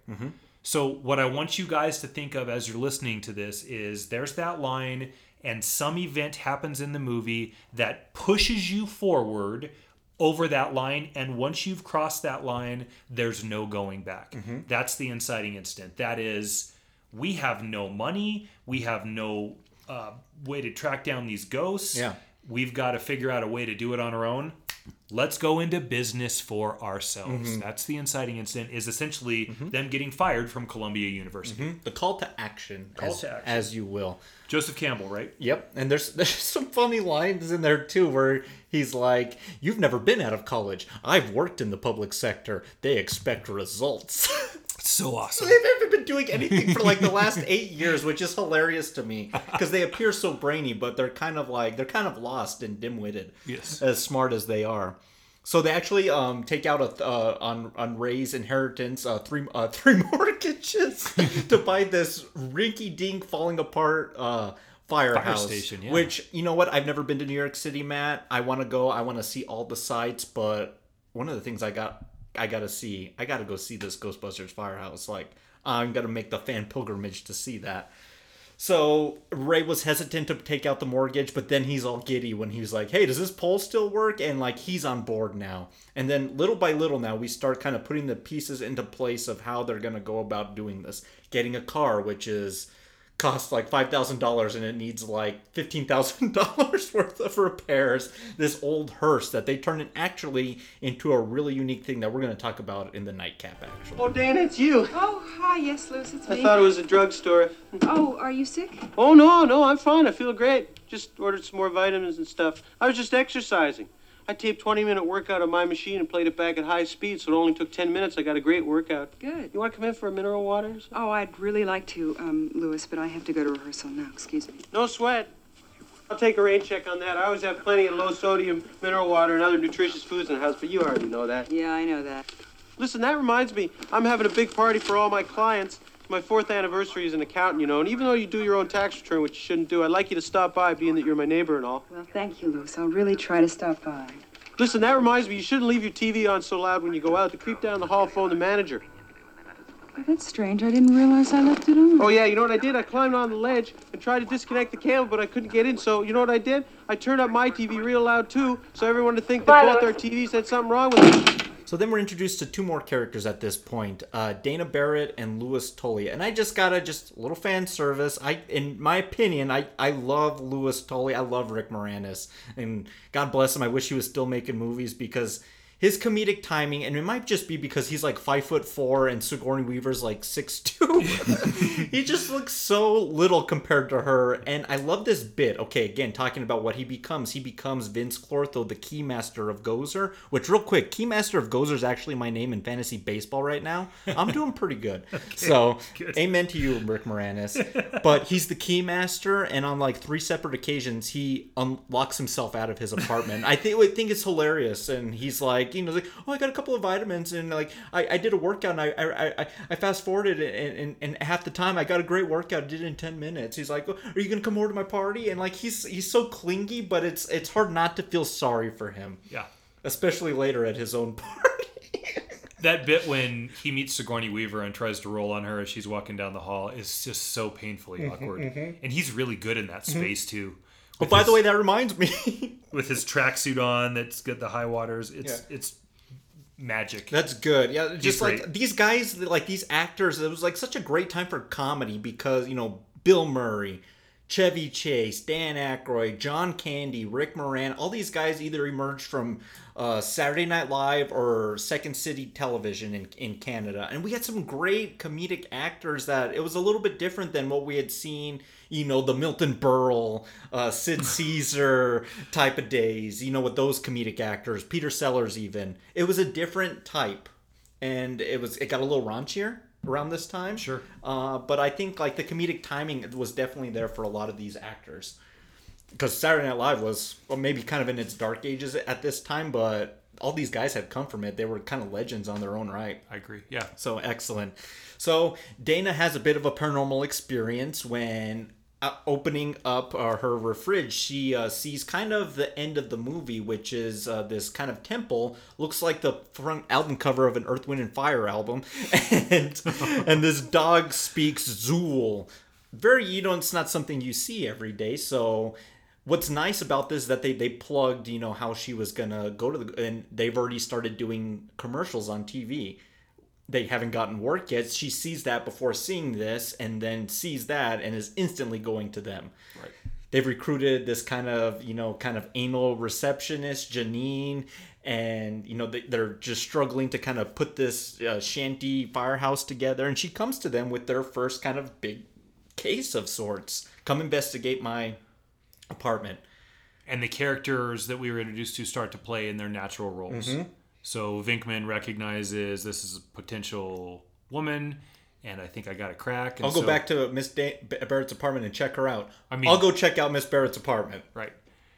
Speaker 1: So, what I want you guys to think of as you're listening to this is there's that line, and some event happens in the movie that pushes you forward over that line. And once you've crossed that line, there's no going back. That's the inciting incident. That is, we have no money, we have no uh, way to track down these ghosts.
Speaker 2: Yeah.
Speaker 1: We've got to figure out a way to do it on our own let's go into business for ourselves.
Speaker 2: Mm-hmm.
Speaker 1: That's the inciting incident. Is essentially them getting fired from Columbia University.
Speaker 2: The call to action,
Speaker 1: Call
Speaker 2: as,
Speaker 1: to action.
Speaker 2: as you will.
Speaker 1: Joseph Campbell, right?
Speaker 2: Yep, and there's there's some funny lines in there too, where he's like, "You've never been out of college. I've worked in the public sector. They expect results."
Speaker 1: So awesome.
Speaker 2: They've never been doing anything for like the last eight years, which is hilarious to me because they appear so brainy, but they're kind of like they're kind of lost and dim-witted.
Speaker 1: Yes.
Speaker 2: as smart as they are. So they actually um, take out a uh, on on Ray's inheritance uh, three uh, three mortgages to buy this rinky-dink falling apart uh, firehouse.
Speaker 1: station, yeah.
Speaker 2: Which you know what? I've never been to New York City, Matt. I want to go. I want to see all the sites, but one of the things I got I got to see. I got to go see this Ghostbusters firehouse. Like I'm gonna make the fan pilgrimage to see that. So Ray was hesitant to take out the mortgage, but then he's all giddy when he's like, "Hey, does this poll still work?" And like he's on board now. And then little by little now we start kind of putting the pieces into place of how they're gonna go about doing this. Getting a car, which is costs like five thousand dollars and it needs like fifteen thousand dollars worth of repairs. This old hearse that they turned it actually into a really unique thing that we're gonna talk about in the nightcap actually.
Speaker 4: Oh, Dan, it's you.
Speaker 5: Oh, hi, yes, Luce, it's me.
Speaker 4: I thought it was a drugstore.
Speaker 5: Oh, are you sick?
Speaker 4: Oh, no, no, I'm fine. I feel great. Just ordered some more vitamins and stuff. I was just exercising. I taped 20 minute workout on my machine and played it back at high speed, so it only took 10 minutes. I got a great workout.
Speaker 5: Good.
Speaker 4: You want to come in for a mineral water?
Speaker 5: Oh, I'd really like to, um, Louis, but I have to go to rehearsal now. Excuse me.
Speaker 4: No sweat. I'll take a rain check on that. I always have plenty of low sodium mineral water and other nutritious foods in the house, but you already know that.
Speaker 5: Yeah, I know that.
Speaker 4: Listen, that reminds me, I'm having a big party for all my clients. It's my fourth anniversary as an accountant, you know, and even though you do your own tax return, which you shouldn't do, I'd like you to stop by, being that you're my neighbor and all.
Speaker 5: Well, thank you, Louis. I'll really try to stop by.
Speaker 4: Listen, that reminds me, you shouldn't leave your TV on so loud when you go out. To creep down the hall, phone the manager.
Speaker 5: Oh, that's strange. I didn't realize I left it on.
Speaker 4: Oh, yeah, you know what I did? I climbed on the ledge and tried to disconnect the cable, but I couldn't get in. So, you know what I did? I turned up my TV real loud, too, so everyone would think that both our TVs had something wrong with them.
Speaker 2: So then we're introduced to two more characters at this point, uh, Dana Barrett and Louis Tully. And I just gotta just little fan service. I, in my opinion, I I love Louis Tully. I love Rick Moranis, and God bless him. I wish he was still making movies because his comedic timing, and it might just be because he's like five foot four and Sigourney Weaver's like six two. he just looks so little compared to her, and I love this bit. Okay, again, talking about what he becomes, he becomes Vinz Clortho, the Keymaster of Gozer. Which, real quick, Keymaster of Gozer is actually my name in fantasy baseball right now. I'm doing pretty good. so, amen to you, Rick Moranis. but he's the Keymaster, and on like three separate occasions, he unlocks himself out of his apartment. I think I think it's hilarious, and he's like, you know, like, oh, I got a couple of vitamins, and like, I, I did a workout, and I I, I, I fast forwarded, and, and and half the time I got a great workout, did it in ten minutes. He's like, oh, are you gonna come over to my party? And like, he's he's so clingy, but it's it's hard not to feel sorry for him,
Speaker 1: Yeah.
Speaker 2: especially later at his own party.
Speaker 1: That bit when he meets Sigourney Weaver and tries to roll on her as she's walking down the hall is just so painfully mm-hmm, awkward. Mm-hmm. And he's really good in that mm-hmm. space too.
Speaker 2: Oh, by the way, that reminds me.
Speaker 1: With his tracksuit on that's got the high waters, it's
Speaker 2: Yeah.
Speaker 1: it's magic.
Speaker 2: That's good. Yeah, just like
Speaker 1: great.
Speaker 2: these guys, like these actors, it was like such a great time for comedy because you know Bill Murray, Chevy Chase, Dan Aykroyd, John Candy, Rick Moran, all these guys either emerged from uh, Saturday Night Live or Second City Television in, in Canada. And we had some great comedic actors that it was a little bit different than what we had seen, you know, the Milton Berle, uh, Sid Caesar type of days, you know, with those comedic actors, Peter Sellers even. It was a different type. And it was it got a little raunchier around this time.
Speaker 1: Sure.
Speaker 2: Uh, but I think like the comedic timing was definitely there for a lot of these actors. Because Saturday Night Live was well, maybe kind of in its dark ages at this time, but all these guys had come from it. They were kind of legends on their own right.
Speaker 1: I agree. Yeah.
Speaker 2: So excellent. So Dana has a bit of a paranormal experience when opening up uh, her fridge, she uh, sees kind of the end of the movie, which is uh, this kind of temple. Looks like the front album cover of an Earth, Wind, and Fire album, and and this dog speaks Zuul. Very, you know, it's not something you see every day. So what's nice about this is that they they plugged you know how she was gonna go to the and they've already started doing commercials on tv they haven't gotten work yet she sees that before seeing this and then sees that and is instantly going to them
Speaker 1: Right.
Speaker 2: they've recruited this kind of you know kind of anal receptionist janine and you know they, they're just struggling to kind of put this uh, shanty firehouse together and she comes to them with their first kind of big case of sorts come investigate my apartment
Speaker 1: and the characters that we were introduced to start to play in their natural roles.
Speaker 2: Mm-hmm.
Speaker 1: So Venkman recognizes this is a potential woman, and I think I got a crack. And
Speaker 2: I'll go
Speaker 1: so-
Speaker 2: back to Miss da- Barrett's apartment and check her out.
Speaker 1: I mean-
Speaker 2: I'll go check out Miss Barrett's apartment.
Speaker 1: right.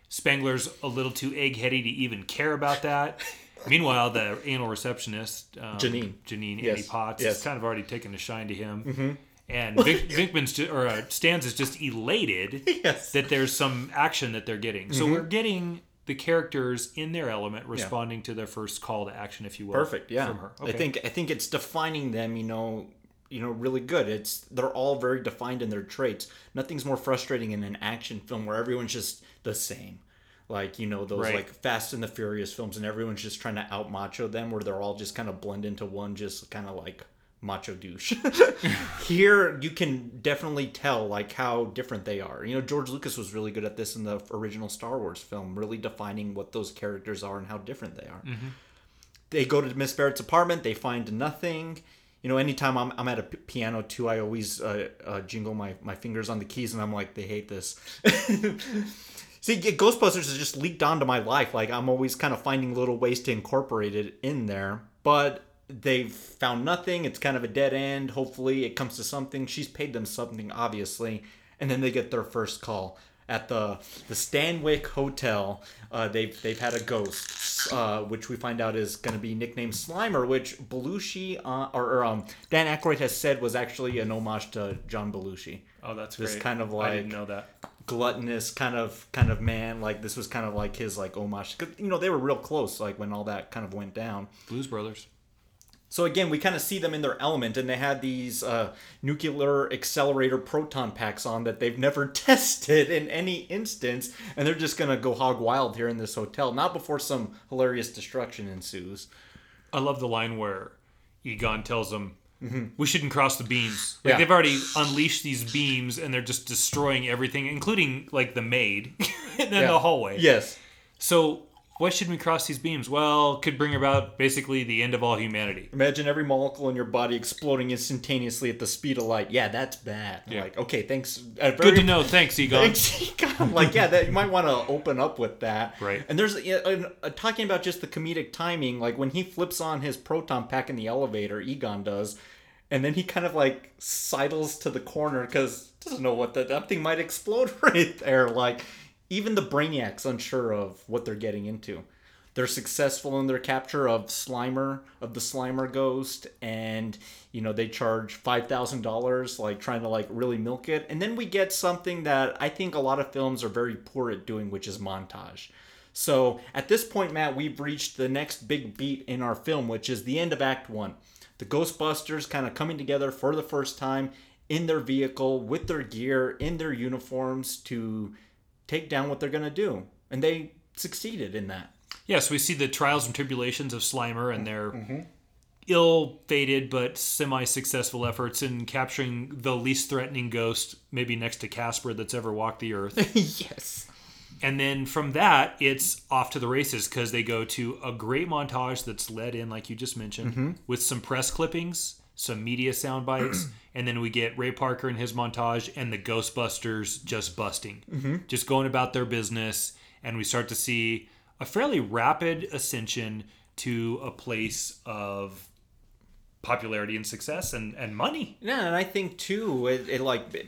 Speaker 1: Spengler's a little too eggheady to even care about that. Meanwhile, the anal receptionist, um,
Speaker 2: Janine.
Speaker 1: Janine
Speaker 2: Yes.
Speaker 1: Annie Potts,
Speaker 2: Yes.
Speaker 1: has kind of already taken a shine to him. Mm-hmm. And Vink, Venkman's ju- or uh, Stantz is just elated
Speaker 2: Yes.
Speaker 1: that there's some action that they're getting. So we're getting the characters in their element responding to their first call to action, if you will.
Speaker 2: Perfect. Yeah.
Speaker 1: From her.
Speaker 2: I think I think it's defining them. You know. You know, really good. It's they're all very defined in their traits. Nothing's more frustrating in an action film where everyone's just the same. Like you know those
Speaker 1: Right.
Speaker 2: like Fast and the Furious films, and everyone's just trying to out macho them, where they're all just kind of blend into one, just kind of like macho douche. Here, you can definitely tell like how different they are. You know, George Lucas was really good at this in the original Star Wars film, really defining what those characters are and how different they are they go to Miss Barrett's apartment. They find nothing. You know, anytime I'm, I'm at a p- piano too, I always uh, uh, jingle my, my fingers on the keys, and I'm like, they hate this. See, Ghostbusters has just leaked onto my life. Like I'm always kind of finding little ways to incorporate it in there, but they've found nothing. It's kind of a dead end. Hopefully, it comes to something. She's paid them something, obviously, and then they get their first call at the the Stanwick Hotel. Uh, they've they've had a ghost, uh, which we find out is going to be nicknamed Slimer, which Belushi uh, or, or um, Dan Aykroyd has said was actually an homage to John Belushi
Speaker 1: Oh, that's
Speaker 2: This
Speaker 1: great.
Speaker 2: kind of like
Speaker 1: I didn't know that.
Speaker 2: gluttonous kind of kind of man. Like this was kind of like his like homage. 'Cause, you know they were real close. Like when all that kind of went down.
Speaker 1: Blues Brothers.
Speaker 2: So again, we kind of see them in their element, and they had these uh, nuclear accelerator proton packs on that they've never tested in any instance, and they're just gonna go hog wild here in this hotel. Not before some hilarious destruction ensues.
Speaker 1: I love the line where Egon tells them, "We shouldn't cross the beams." Like
Speaker 2: Yeah.
Speaker 1: they've already unleashed these beams, and they're just destroying everything, including like the maid in
Speaker 2: Yeah.
Speaker 1: the hallway.
Speaker 2: Yes.
Speaker 1: So why shouldn't we cross these beams? Well, could bring about basically the end of all humanity.
Speaker 2: Imagine every molecule in your body exploding instantaneously at the speed of light. Yeah, that's bad.
Speaker 1: Yeah.
Speaker 2: Like, okay, thanks.
Speaker 1: Good to know. Thanks, Egon.
Speaker 2: Thanks, Egon. like yeah, that you might want to open up with that.
Speaker 1: Right.
Speaker 2: And there's uh, uh, talking about just the comedic timing. Like when he flips on his proton pack in the elevator, Egon does, and then he kind of like sidles to the corner because doesn't know what that that thing might explode right there. Like even the Brainiac's unsure of what they're getting into. They're successful in their capture of Slimer, of the Slimer ghost, and you know they charge five thousand dollars, like trying to like really milk it. And then we get something that I think a lot of films are very poor at doing, which is montage. So at this point, Matt, we've reached the next big beat in our film, which is the end of Act One. The Ghostbusters kind of coming together for the first time in their vehicle, with their gear, in their uniforms to take down what they're gonna do, and they succeeded in that.
Speaker 1: Yes, we see the trials and tribulations of Slimer and their mm-hmm. ill-fated but semi-successful efforts in capturing the least threatening ghost, maybe next to Casper, that's ever walked the earth.
Speaker 2: yes.
Speaker 1: and then from that, it's off to the races because they go to a great montage that's led in, like you just mentioned, mm-hmm. with some press clippings, some media sound bites, and then we get Ray Parker in his montage and the Ghostbusters just busting, mm-hmm. just going about their business, and we start to see a fairly rapid ascension to a place of popularity and success and, and money.
Speaker 2: Yeah, and I think too, it, it like it,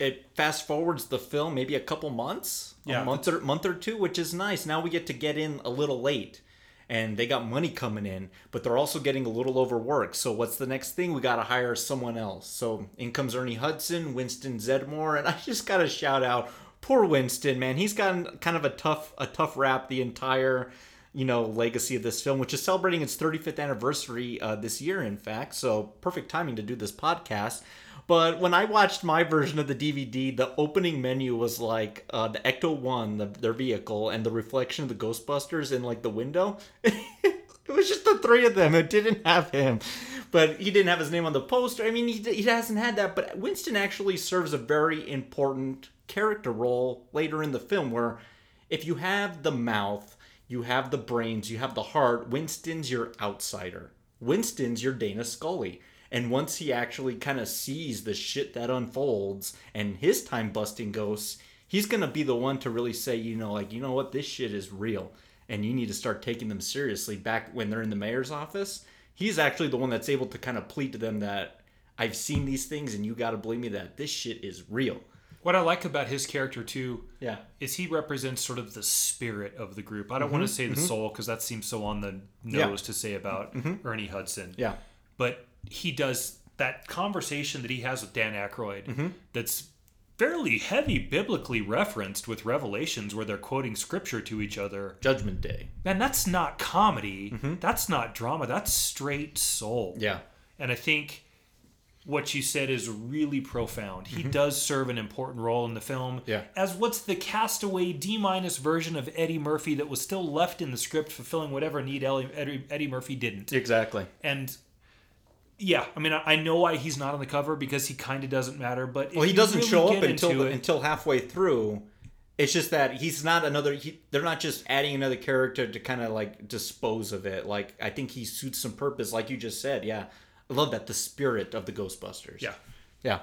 Speaker 2: it fast forwards the film maybe a couple months,
Speaker 1: Yeah.
Speaker 2: a month or month or two, which is nice. Now we get to get in a little late, and they got money coming in, but they're also getting a little overworked. So what's the next thing? We got to hire someone else. So in comes Ernie Hudson, Winston Zeddemore, and I just got to shout out poor Winston, man. He's gotten kind of a tough a tough rap the entire you know legacy of this film, which is celebrating its 35th anniversary uh, this year, in fact. So perfect timing to do this podcast. But when I watched my version of the DVD, the opening menu was like uh, the Ecto One, the, their vehicle, and the reflection of the Ghostbusters in like the window. it was just the three of them. It didn't have him, but he didn't have his name on the poster. I mean, he, he hasn't had that. But Winston actually serves a very important character role later in the film, where if you have the mouth, you have the brains, you have the heart. Winston's your outsider. Winston's your Dana Scully. And once he actually kind of sees the shit that unfolds and his time busting ghosts, he's going to be the one to really say, you know, like, you know what, this shit is real. And you need to start taking them seriously back when they're in the mayor's office. He's actually the one that's able to kind of plead to them that I've seen these things and you got to believe me that this shit is real.
Speaker 1: What I like about his character too
Speaker 2: Yeah.
Speaker 1: is he represents sort of the spirit of the group. I don't want to mm-hmm. say the mm-hmm. soul because that seems so on the nose
Speaker 2: Yeah.
Speaker 1: to say about mm-hmm. Ernie Hudson.
Speaker 2: Yeah.
Speaker 1: But he does that conversation that he has with Dan Aykroyd that's fairly heavy biblically referenced with revelations where they're quoting scripture to each other.
Speaker 2: Judgment Day.
Speaker 1: Man, that's not comedy. That's not drama. That's straight soul.
Speaker 2: Yeah.
Speaker 1: And I think what you said is really profound. He does serve an important role in the film.
Speaker 2: Mm-hmm. Yeah.
Speaker 1: As what's the castaway D minus version of Eddie Murphy that was still left in the script, fulfilling whatever need Ellie- Eddie, Eddie Murphy didn't.
Speaker 2: Exactly.
Speaker 1: And yeah, I mean, I know why he's not on the cover because he kind of doesn't matter. But
Speaker 2: Well, he doesn't
Speaker 1: really
Speaker 2: show up until
Speaker 1: it-
Speaker 2: until halfway through. It's just that he's not another. He, they're not just adding another character to kind of like dispose of it. Like I think he suits some purpose, like you just said. Yeah, I love that the spirit of the Ghostbusters.
Speaker 1: yeah.
Speaker 2: yeah.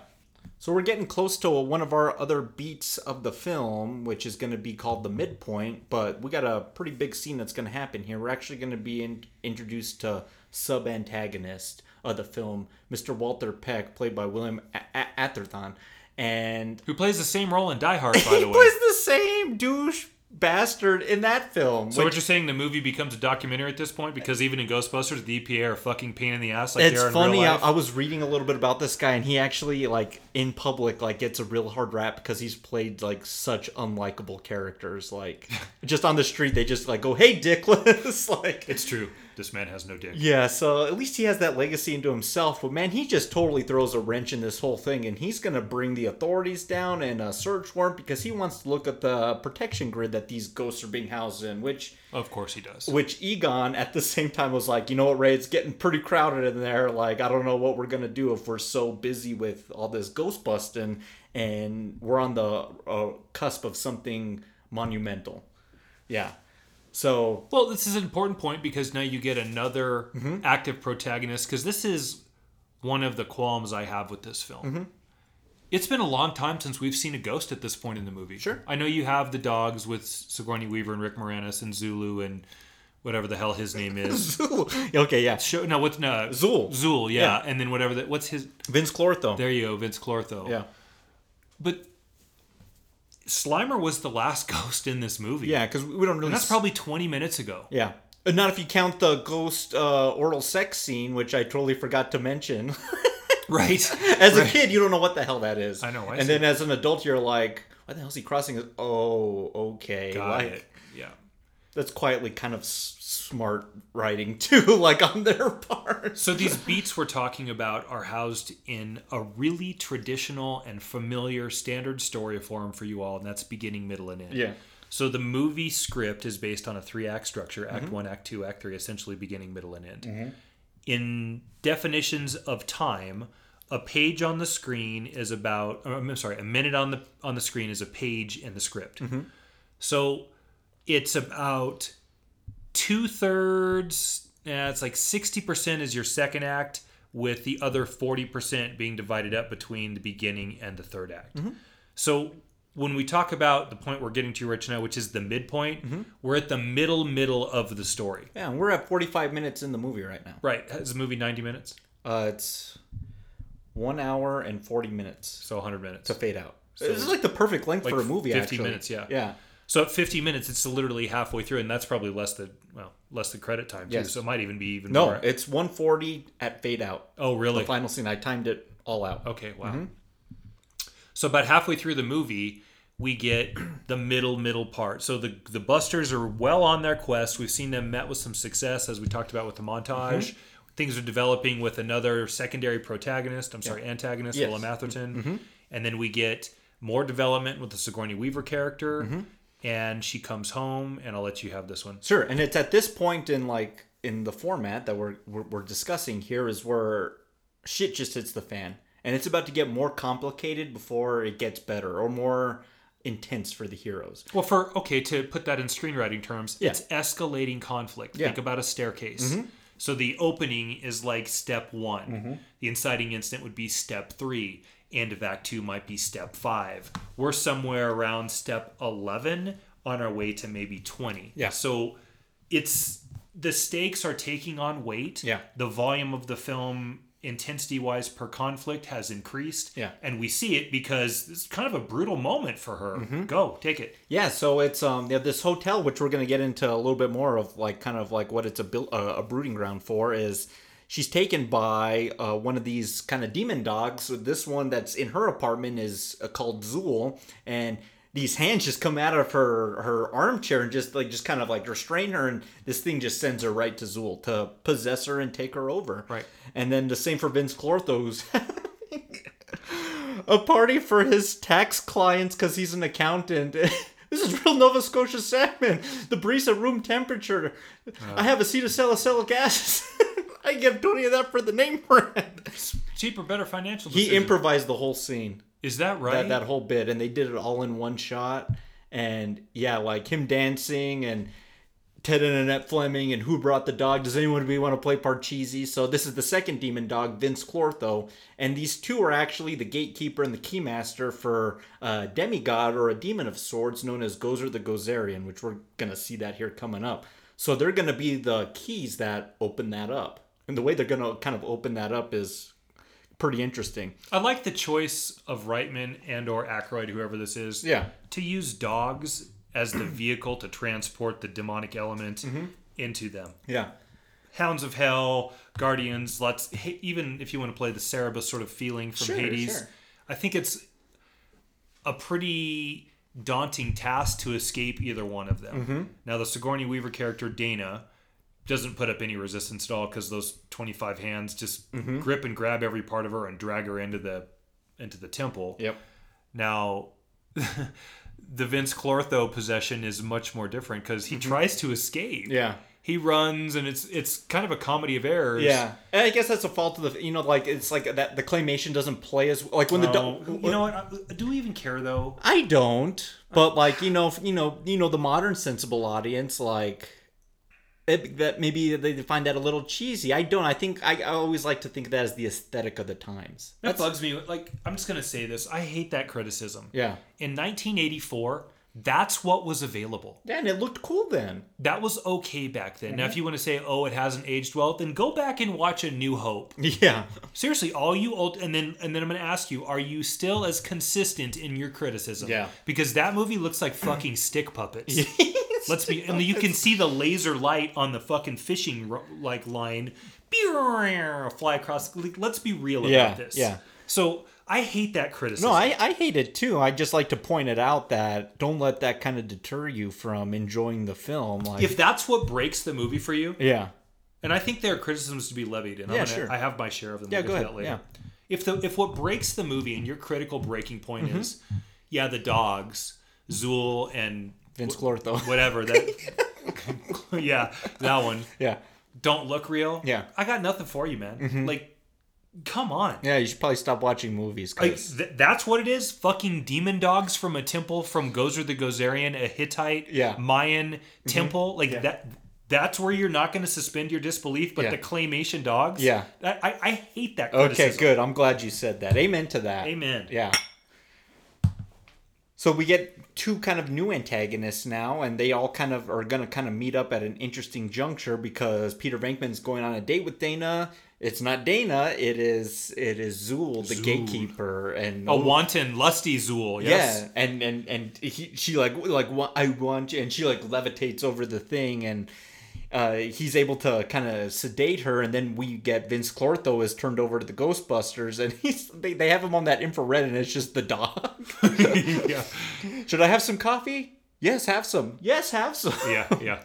Speaker 2: So we're getting close to one of our other beats of the film, which is going to be called the midpoint. But we got a pretty big scene that's going to happen here. We're actually going to be in, introduced to sub antagonist of the film, Mr. Walter Peck, played by William A- Atherton, and
Speaker 1: Who plays the same role in Die Hard, by the way.
Speaker 2: was the same douche bastard in that film.
Speaker 1: So what
Speaker 2: which-
Speaker 1: you're saying the movie becomes a documentary at this point because even in Ghostbusters, the EPA are a fucking pain in the ass like they
Speaker 2: it's funny. I. I was reading a little bit about this guy, and he actually like in public like gets a real hard rap because he's played like such unlikable characters. Like just on the street, they just like go, "Hey, dickless!" like
Speaker 1: It's true. This man has no dick.
Speaker 2: yeah. So at least he has that legacy into himself. But man, he just totally throws a wrench in this whole thing, and he's gonna bring the authorities down and a search warrant because he wants to look at the protection grid that these ghosts are being housed in, which
Speaker 1: Of course he does.
Speaker 2: which Egon at the same time was like, you know what, Ray, it's getting pretty crowded in there. Like, I don't know what we're gonna do if we're so busy with all this ghost busting, and we're on the uh, cusp of something monumental. Yeah. So
Speaker 1: Well, this is an important point because now you get another
Speaker 2: Mm-hmm.
Speaker 1: active protagonist because this is one of the qualms I have with this film.
Speaker 2: Mm-hmm.
Speaker 1: It's been a long time since we've seen a ghost at this point in the movie.
Speaker 2: Sure.
Speaker 1: I know you have the dogs with Sigourney Weaver and Rick Moranis and Zulu and whatever the hell his name is. Zuul.
Speaker 2: Okay, yeah.
Speaker 1: Show, no, what's no
Speaker 2: Zuul.
Speaker 1: Zuul, yeah.
Speaker 2: Yeah.
Speaker 1: and then whatever that. What's his?
Speaker 2: Vinz Clortho.
Speaker 1: There you go, Vinz Clortho.
Speaker 2: Yeah.
Speaker 1: but Slimer was the last ghost in this movie.
Speaker 2: Yeah, because we don't really.
Speaker 1: and that's
Speaker 2: s-
Speaker 1: probably twenty minutes ago.
Speaker 2: Yeah. Uh, Not if you count the ghost uh, oral sex scene, which I totally forgot to mention.
Speaker 1: Right.
Speaker 2: As a
Speaker 1: Right.
Speaker 2: kid, you don't know what the hell that is.
Speaker 1: I know, I
Speaker 2: and
Speaker 1: see.
Speaker 2: then as an adult, you're like, "Why the hell is he crossing?" His... Oh, okay.
Speaker 1: Got
Speaker 2: like,
Speaker 1: it.
Speaker 2: That's quietly kind of s- smart writing too, like on their part.
Speaker 1: So these beats we're talking about are housed in a really traditional and familiar standard story form for you all, and that's beginning, middle, and end.
Speaker 2: Yeah.
Speaker 1: So the movie script is based on a three act structure: Act
Speaker 2: Mm-hmm.
Speaker 1: One, Act Two, Act Three, essentially beginning, middle, and end. Mm-hmm. in definitions of time, a page on the screen is about. or, I'm sorry, a minute on the on the screen is a page in the script. Mm-hmm. So it's about two thirds. Yeah, it's like sixty percent is your second act, with the other forty percent being divided up between the beginning and the third act. So when we talk about the point we're getting to right now, which is the midpoint, we're at the middle middle of the story.
Speaker 2: Yeah, and we're at 45 minutes in the movie right now.
Speaker 1: Right? Is the movie ninety minutes?
Speaker 2: Uh, it's one hour and 40 minutes
Speaker 1: So hundred minutes.
Speaker 2: to fade out. this is like the perfect length
Speaker 1: like
Speaker 2: for a movie.
Speaker 1: 50
Speaker 2: actually.
Speaker 1: minutes, yeah.
Speaker 2: Yeah.
Speaker 1: So at 50 minutes, it's literally halfway through, and that's probably less than well, less than credit time too.
Speaker 2: Yes.
Speaker 1: So it might even be even more.
Speaker 2: No,
Speaker 1: more.
Speaker 2: it's 140 at fade out.
Speaker 1: oh, really?
Speaker 2: The final scene. I timed it all out.
Speaker 1: Okay, wow.
Speaker 2: Mm-hmm.
Speaker 1: So about halfway through the movie, we get the middle middle part. So the the Busters are well on their quest. We've seen them met with some success, as we talked about with the montage.
Speaker 2: Mm-hmm.
Speaker 1: Things are developing with another secondary protagonist. I'm sorry, antagonist,
Speaker 2: Yes. Mm-hmm.
Speaker 1: William Atherton, and then we get more development with the Sigourney Weaver character.
Speaker 2: Mm-hmm.
Speaker 1: And she comes home, and I'll let you have this one.
Speaker 2: Sure, and it's at this point in like in the format that we're, we're we're discussing here is where shit just hits the fan, and it's about to get more complicated before it gets better or more intense for the heroes.
Speaker 1: Well, for okay, to put that in screenwriting terms,
Speaker 2: Yeah.
Speaker 1: it's escalating conflict.
Speaker 2: Yeah.
Speaker 1: Think about a staircase. So the opening is like step one. The inciting incident would be step three. End of Act Two might be step five. We're somewhere around step eleven on our way to maybe twenty.
Speaker 2: Yeah.
Speaker 1: So it's the stakes are taking on weight.
Speaker 2: Yeah.
Speaker 1: The volume of the film intensity wise per conflict has increased.
Speaker 2: Yeah.
Speaker 1: And we see it because it's kind of a brutal moment for her.
Speaker 2: Mm-hmm.
Speaker 1: Go, take it.
Speaker 2: Yeah, so it's um yeah, this hotel, which we're gonna get into a little bit more of, like kind of like what it's a built uh, a brooding ground for, is she's taken by uh, one of these kind of demon dogs. So this one that's in her apartment is uh, called Zuul, and these hands just come out of her her armchair and just like just kind of like restrain her, and this thing just sends her right to Zuul to possess her and take her over.
Speaker 1: Right.
Speaker 2: and then the same for Vinz Clortho, who's a party for his tax clients because he's an accountant. this is real Nova Scotia salmon. The breeze at room temperature. Uh. I have acetylsalicylic acid. I give Tony that for the name brand.
Speaker 1: cheaper, better financial.
Speaker 2: He improvised the whole scene,
Speaker 1: Is that right?
Speaker 2: that that whole bit, and they did it all in one shot. And yeah, like him dancing and Ted and Annette Fleming and Who Brought the Dog. Does anyone want to play Parcheesi? So this is the second demon dog, Vinz Clortho, and these two are actually the gatekeeper and the keymaster for a demigod or a demon of swords known as Gozer the Gozerian, which we're gonna see that here coming up. So they're gonna be the keys that open that up, and the way they're gonna kind of open that up is pretty interesting.
Speaker 1: I like the choice of Reitman and or Aykroyd, whoever this is.
Speaker 2: Yeah.
Speaker 1: To use dogs as the vehicle to transport the demonic element
Speaker 2: Mm-hmm.
Speaker 1: into them.
Speaker 2: Yeah.
Speaker 1: Hounds of Hell, Guardians, let's even if you want to play the Cerberus sort of feeling from
Speaker 2: Sure,
Speaker 1: Hades,
Speaker 2: sure.
Speaker 1: I think it's a pretty daunting task to escape either one of them.
Speaker 2: Mm-hmm.
Speaker 1: Now the Sigourney Weaver character Dana doesn't put up any resistance at all because those 25 hands just
Speaker 2: Mm-hmm.
Speaker 1: grip and grab every part of her and drag her into the into the temple.
Speaker 2: Yep.
Speaker 1: Now, the Vinz Clortho possession is much more different because he tries to escape.
Speaker 2: Mm-hmm. Yeah.
Speaker 1: He runs, and it's it's kind of a comedy of errors.
Speaker 2: Yeah, and I guess that's a fault of the you know like it's like that the claymation doesn't play as like when the
Speaker 1: Oh,
Speaker 2: dog.
Speaker 1: you know what? Uh, Do we even care though?
Speaker 2: I don't, but like you know you know you know the modern sensible audience like it, that maybe they find that a little cheesy. I don't. I think I, I always like to think of that as the aesthetic of the times.
Speaker 1: That bugs me. Like I'm just gonna say this. I hate that criticism.
Speaker 2: Yeah.
Speaker 1: In 1984, that's what was available.
Speaker 2: Yeah, and it looked cool then.
Speaker 1: That was okay back then.
Speaker 2: Mm-hmm.
Speaker 1: Now, if you want to say, "Oh, it hasn't aged well," then go back and watch A New Hope.
Speaker 2: Yeah.
Speaker 1: Seriously, all you old and then and then I'm gonna ask you, are you still as consistent in your criticism?
Speaker 2: Yeah.
Speaker 1: Because that movie looks like fucking stick puppets. Let's be and you can see the laser light on the fucking fishing like line fly across. like, Let's be real
Speaker 2: Yeah,
Speaker 1: about this.
Speaker 2: yeah.
Speaker 1: So I hate that criticism.
Speaker 2: No, I, I hate it too. I just like to point it out that don't let that kind of deter you from enjoying the film. Like,
Speaker 1: if that's what breaks the movie for you,
Speaker 2: yeah,
Speaker 1: and I think there are criticisms to be levied, and
Speaker 2: Yeah,
Speaker 1: I'm gonna,
Speaker 2: sure.
Speaker 1: I have my share of them.
Speaker 2: Yeah, go ahead. Yeah.
Speaker 1: If the if what breaks the movie and your critical breaking point
Speaker 2: Mm-hmm.
Speaker 1: is, yeah, the dogs, Zuul and
Speaker 2: Vinz Clortho.
Speaker 1: whatever that, yeah, that one.
Speaker 2: yeah,
Speaker 1: don't look real.
Speaker 2: Yeah. Mm-hmm.
Speaker 1: I got nothing for you, man. Like, come on.
Speaker 2: Yeah, you should probably stop watching movies.
Speaker 1: Like th- that's what it is. Fucking demon dogs from a temple from Gozer the Gozerian, a Hittite
Speaker 2: Yeah. Mm-hmm.
Speaker 1: Mayan temple. Like that. That's where you're not going to suspend your disbelief. But
Speaker 2: Yeah.
Speaker 1: the claymation dogs.
Speaker 2: Yeah.
Speaker 1: I, I, I hate that.
Speaker 2: okay, good. I'm glad you said that. Amen to that.
Speaker 1: Amen.
Speaker 2: Yeah. So we get two kind of new antagonists now, and they all kind of are going to kind of meet up at an interesting juncture because Peter Venkman's going on a date with Dana. It's not Dana. It is it is Zuul, the
Speaker 1: Zuul.
Speaker 2: gatekeeper, and
Speaker 1: A wanton, lusty Zuul. Yes.
Speaker 2: yeah, and and and he, she like like I want you, and she like levitates over the thing, and uh, he's able to kind of sedate her, and then we get Vinz Clortho is turned over to the Ghostbusters, and he's they, they have him on that infrared, and it's just the dog.
Speaker 1: yeah.
Speaker 2: Should I have some coffee? Yes, have some. Yes, have some.
Speaker 1: Yeah. Yeah.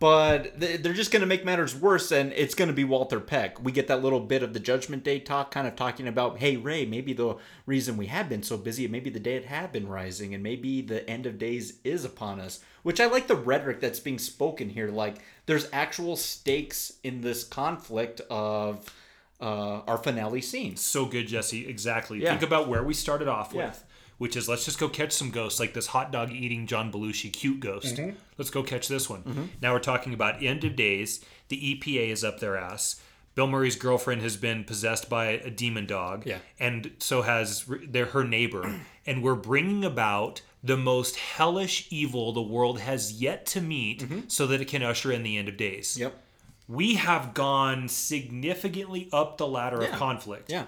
Speaker 2: But they're just going to make matters worse, and it's going to be Walter Peck. We get that little bit of the Judgment Day talk, kind of talking about, hey, Ray, maybe the reason we have been so busy, maybe the dead have been rising, and maybe the end of days is upon us. Which I like the rhetoric that's being spoken here. Like, there's actual stakes in this conflict of uh, our finale scene.
Speaker 1: So good, Jesse. Exactly.
Speaker 2: Yeah.
Speaker 1: Think about where we started off
Speaker 2: Yeah.
Speaker 1: with, which is let's just go catch some ghosts, like this hot dog eating John Belushi cute ghost.
Speaker 2: Mm-hmm.
Speaker 1: Let's go catch this one. Now we're talking about end of days. The EPA is up their ass. Bill Murray's girlfriend has been possessed by a demon dog,
Speaker 2: Yeah.
Speaker 1: and so has their her neighbor. and we're bringing about the most hellish evil the world has yet to meet, so that it can usher in the end of days.
Speaker 2: Mm-hmm. Yep.
Speaker 1: We have gone significantly up the ladder
Speaker 2: Yeah.
Speaker 1: of conflict
Speaker 2: Yeah.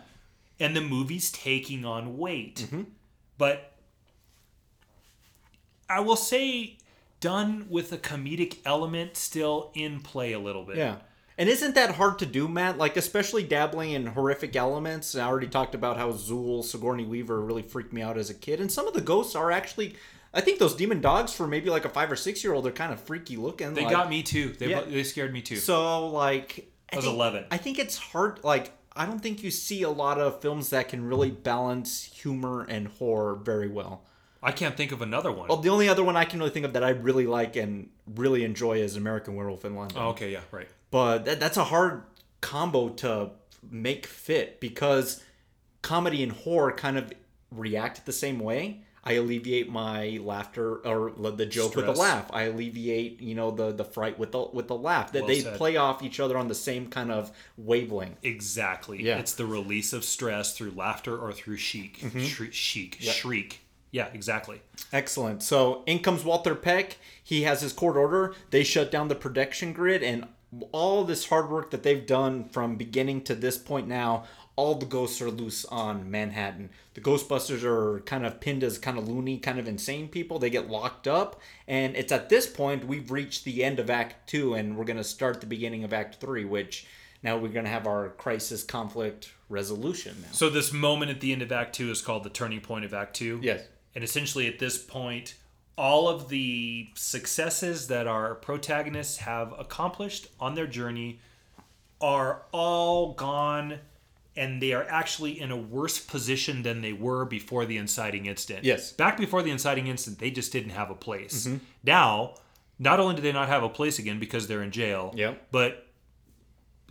Speaker 1: and the movie's taking on weight. But I will say, done with a comedic element still in play a little bit.
Speaker 2: Yeah. And isn't that hard to do, Matt? Like, especially dabbling in horrific elements. I already talked about how Zuul, Sigourney Weaver really freaked me out as a kid. And some of the ghosts are actually, I think those demon dogs for maybe like a five or six year old, they're kind of freaky looking.
Speaker 1: They
Speaker 2: like-
Speaker 1: got me too. They,
Speaker 2: Yeah.
Speaker 1: they scared me too.
Speaker 2: So, like, I
Speaker 1: was
Speaker 2: think-
Speaker 1: 11.
Speaker 2: I think it's hard. Like, I don't think you see a lot of films that can really balance humor and horror very well.
Speaker 1: I can't think of another one.
Speaker 2: Well, the only other one I can really think of that I really like and really enjoy is American Werewolf in London
Speaker 1: oh, okay, yeah, right.
Speaker 2: but that, that's a hard combo to make fit because comedy and horror kind of react the same way i alleviate my laughter or the joke with a laugh i alleviate you know the the fright with the with the laugh that
Speaker 1: Well
Speaker 2: they
Speaker 1: said.
Speaker 2: play off each other on the same kind of wavelength
Speaker 1: Exactly.
Speaker 2: Yeah.
Speaker 1: It's the release of stress through laughter or through chic.
Speaker 2: Mm-hmm.
Speaker 1: Shriek, chic. Shriek. Yeah, exactly.
Speaker 2: Excellent. So in comes Walter Peck. He has his court order. They shut down the protection grid, and all this hard work that they've done from beginning to this point now, all the ghosts are loose on Manhattan. The Ghostbusters are kind of pinned as kind of loony, kind of insane people. They get locked up, and it's at this point we've reached the end of Act Two, and we're going to start the beginning of Act Three, which now we're going to have our crisis conflict resolution now.
Speaker 1: So this moment at the end of Act Two is called the turning point of Act Two.
Speaker 2: Yes.
Speaker 1: And essentially, at this point, all of the successes that our protagonists have accomplished on their journey are all gone, and they are actually in a worse position than they were before the inciting incident.
Speaker 2: Yes. Mm-hmm.
Speaker 1: Back before the inciting incident, they just didn't have a place. Now, not only do they not have a place again because they're in jail,
Speaker 2: Yep.
Speaker 1: but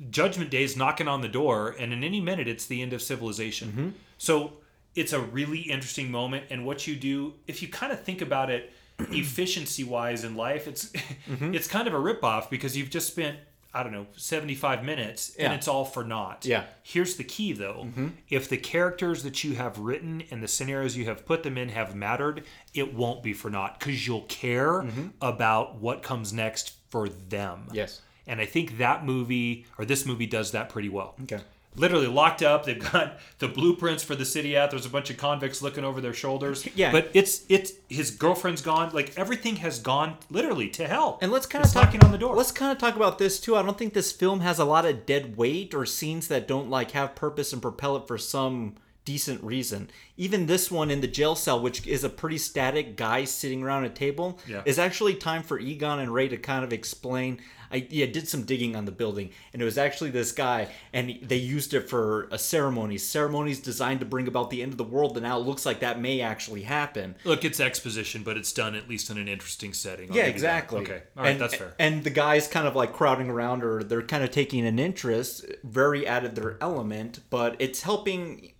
Speaker 1: Judgment Day is knocking on the door, and in any minute, it's the end of civilization.
Speaker 2: Mm-hmm.
Speaker 1: So it's a really interesting moment. And what you do, if you kind of think about it, efficiency wise in life, it's
Speaker 2: Mm-hmm.
Speaker 1: it's kind of a ripoff because you've just spent I don't know seventy five minutes
Speaker 2: Yeah.
Speaker 1: and it's all for naught.
Speaker 2: Yeah.
Speaker 1: Here's the key though: mm-hmm. if the characters that you have written and the scenarios you have put them in have mattered, it won't be for naught because you'll care mm-hmm. about what comes next for them.
Speaker 2: Yes.
Speaker 1: And I think that movie or this movie does that pretty well.
Speaker 2: Okay.
Speaker 1: Literally locked up. They've got the blueprints for the city out. There's a bunch of convicts looking over their shoulders.
Speaker 2: Yeah.
Speaker 1: But it's it's his girlfriend's gone. Like everything has gone literally to hell.
Speaker 2: And let's kind
Speaker 1: It's
Speaker 2: of talk
Speaker 1: knocking on the door.
Speaker 2: Let's kind of talk about this too. I don't think this film has a lot of dead weight or scenes that don't like have purpose and propel it for some decent reason. Even this one in the jail cell, which is a pretty static guy sitting around a table,
Speaker 1: Yeah.
Speaker 2: is actually time for Egon and Ray to kind of explain. I yeah, did some digging on the building, and it was actually this guy, and they used it for a ceremony. Ceremonies designed to bring about the end of the world, and now it looks like that may actually happen.
Speaker 1: Look, it's exposition, but it's done at least in an interesting setting. I'll
Speaker 2: Yeah,
Speaker 1: you that.
Speaker 2: exactly.
Speaker 1: Okay, all right,
Speaker 2: and,
Speaker 1: that's fair.
Speaker 2: And the guys kind of like crowding around, or they're kind of taking an interest, very out of their element, but it's helping.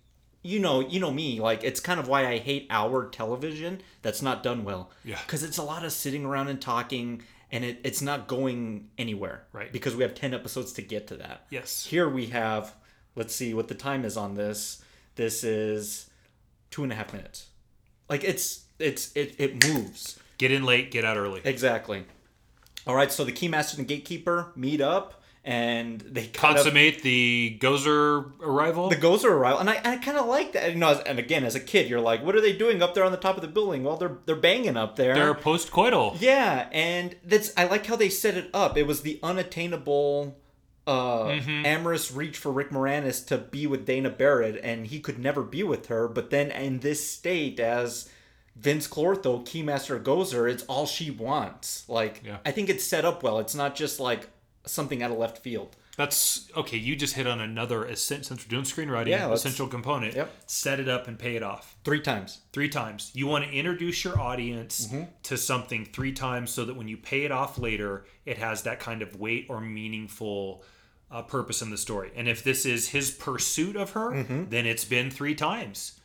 Speaker 2: You know, you know me. Like it's kind of why I hate our television that's not done well.
Speaker 1: Yeah.
Speaker 2: Because it's a lot of sitting around and talking, and it, it's not going anywhere.
Speaker 1: Right.
Speaker 2: Because we have ten episodes to get to that.
Speaker 1: Yes.
Speaker 2: Here we have. Let's see what the time is on this. This is two and a half minutes. Like it's it's it it moves.
Speaker 1: Get in late, get out early.
Speaker 2: Exactly. All right, so the keymaster and gatekeeper meet up, and they kind of
Speaker 1: Consummate the Gozer arrival.
Speaker 2: the Gozer arrival, and I, I kind of like that. You know, as, and again, as a kid, you're like, what are they doing up there on the top of the building? Well, they're they're banging up there.
Speaker 1: They're post-coital.
Speaker 2: yeah, and that's I like how they set it up. It was the unattainable. Uh,
Speaker 1: Mm-hmm.
Speaker 2: amorous reach for Rick Moranis to be with Dana Barrett, and he could never be with her. But then, in this state, as Vinz Clortho, Keymaster Gozer, it's all she wants. Like,
Speaker 1: Yeah.
Speaker 2: I think it's set up well. It's not just like something out of left field.
Speaker 1: That's okay. You just hit on another since we're doing screenwriting,
Speaker 2: Yeah,
Speaker 1: essential component.
Speaker 2: Yep.
Speaker 1: Set it up and pay it off
Speaker 2: Three times.
Speaker 1: three times. You want to introduce your audience
Speaker 2: Mm-hmm.
Speaker 1: to something three times so that when you pay it off later, it has that kind of weight or meaningful uh, purpose in the story. And if this is his pursuit of her,
Speaker 2: Mm-hmm.
Speaker 1: then it's been three times.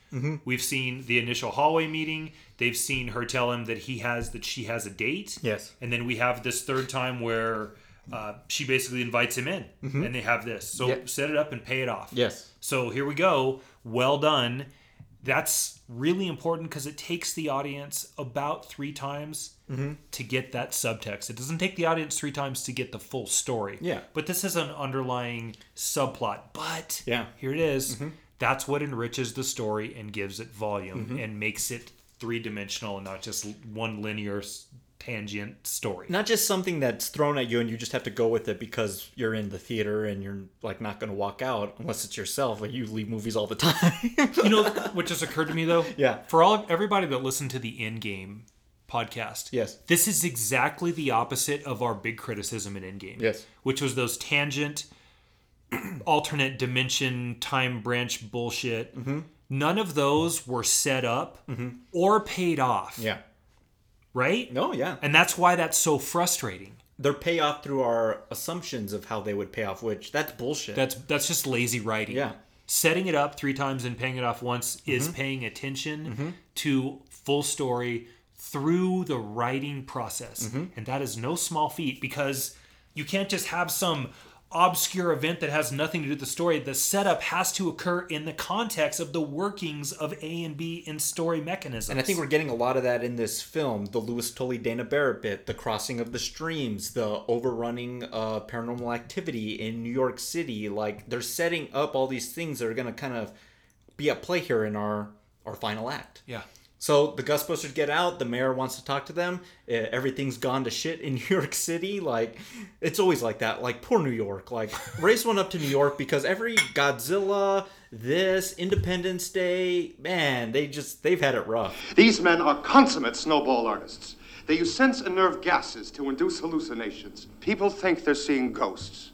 Speaker 1: We've seen the initial hallway meeting. They've seen her tell him that he has that she has a date.
Speaker 2: Yes.
Speaker 1: And then we have this third time where uh, she basically invites him in, and they have this. So
Speaker 2: Yep.
Speaker 1: set it up and pay it off.
Speaker 2: Yes.
Speaker 1: So here we go. Well done. That's really important because it takes the audience about three times
Speaker 2: Mm-hmm.
Speaker 1: to get that subtext. It doesn't take the audience three times to get the full story.
Speaker 2: Yeah.
Speaker 1: But this is an underlying subplot. But
Speaker 2: Yeah.
Speaker 1: here it is. That's what enriches the story and gives it volume and makes it three dimensional and not just one linear tangent story.
Speaker 2: Not just something that's thrown at you and you just have to go with it because you're in the theater and you're like not going to walk out unless it's yourself. Like you leave movies all the time.
Speaker 1: you know what just occurred to me though
Speaker 2: Yeah.
Speaker 1: for all everybody that listened to the Endgame podcast
Speaker 2: Yes.
Speaker 1: this is exactly the opposite of our big criticism in Endgame
Speaker 2: Yes.
Speaker 1: which was those tangent alternate dimension time branch bullshit
Speaker 2: Mm-hmm.
Speaker 1: none of those were set up or paid off
Speaker 2: yeah.
Speaker 1: Right
Speaker 2: No, yeah.
Speaker 1: and that's why that's so frustrating
Speaker 2: They're pay off through our assumptions of how they would pay off, which that's bullshit.
Speaker 1: That's that's just lazy writing.
Speaker 2: Yeah.
Speaker 1: Setting it up three times and paying it off once
Speaker 2: Mm-hmm.
Speaker 1: is paying attention to full story through the writing process.
Speaker 2: Mm-hmm.
Speaker 1: And that is no small feat because you can't just have some obscure event that has nothing to do with the story. The setup has to occur in the context of the workings of A and B in story mechanisms.
Speaker 2: And I think we're getting a lot of that in this film. The Louis Tully Dana Barrett bit, the crossing of the streams, the overrunning uh, paranormal activity in New York City. Like they're setting up all these things that are going to kind of be at play here in our our final act.
Speaker 1: yeah.
Speaker 2: So the Ghostbusters get out. The mayor wants to talk to them. Uh, everything's gone to shit in New York City. Like it's always like that. Like poor New York. Like race one up to New York because every Godzilla, this Independence Day, man, they just they've had it rough.
Speaker 6: These men are consummate snowball artists. They use sense and nerve gases to induce hallucinations. People think they're seeing ghosts.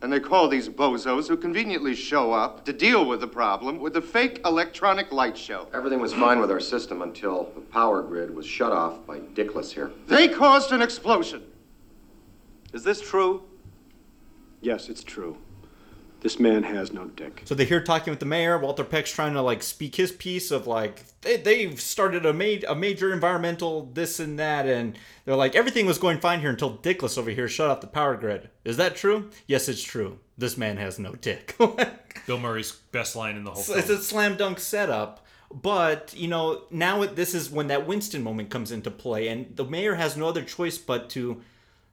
Speaker 6: And they call these bozos who conveniently show up to deal with the problem with a fake electronic light show.
Speaker 7: Everything was fine with our system until the power grid was shut off by Dickless here.
Speaker 6: They caused an explosion.
Speaker 4: Is this true?
Speaker 8: Yes, it's true. This man has no dick.
Speaker 2: So they're here talking with the mayor. Walter Peck's trying to like speak his piece of like they, they've started a, ma- a major environmental this and that, and they're like everything was going fine here until Dickless over here shut off the power grid. Is that true? Yes, it's true. This man has no dick.
Speaker 1: Bill Murray's best line in the whole
Speaker 2: it's,
Speaker 1: film.
Speaker 2: it's a slam dunk setup. But you know now it, this is when that Winston moment comes into play, and the mayor has no other choice but to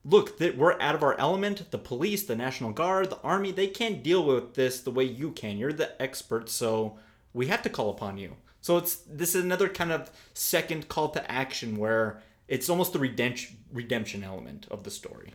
Speaker 2: look that we're out of our element the police the national guard the army they can't deal with this the way you can you're the expert so we have to call upon you so it's this is another kind of second call to action where it's almost the redemption redemption element of the story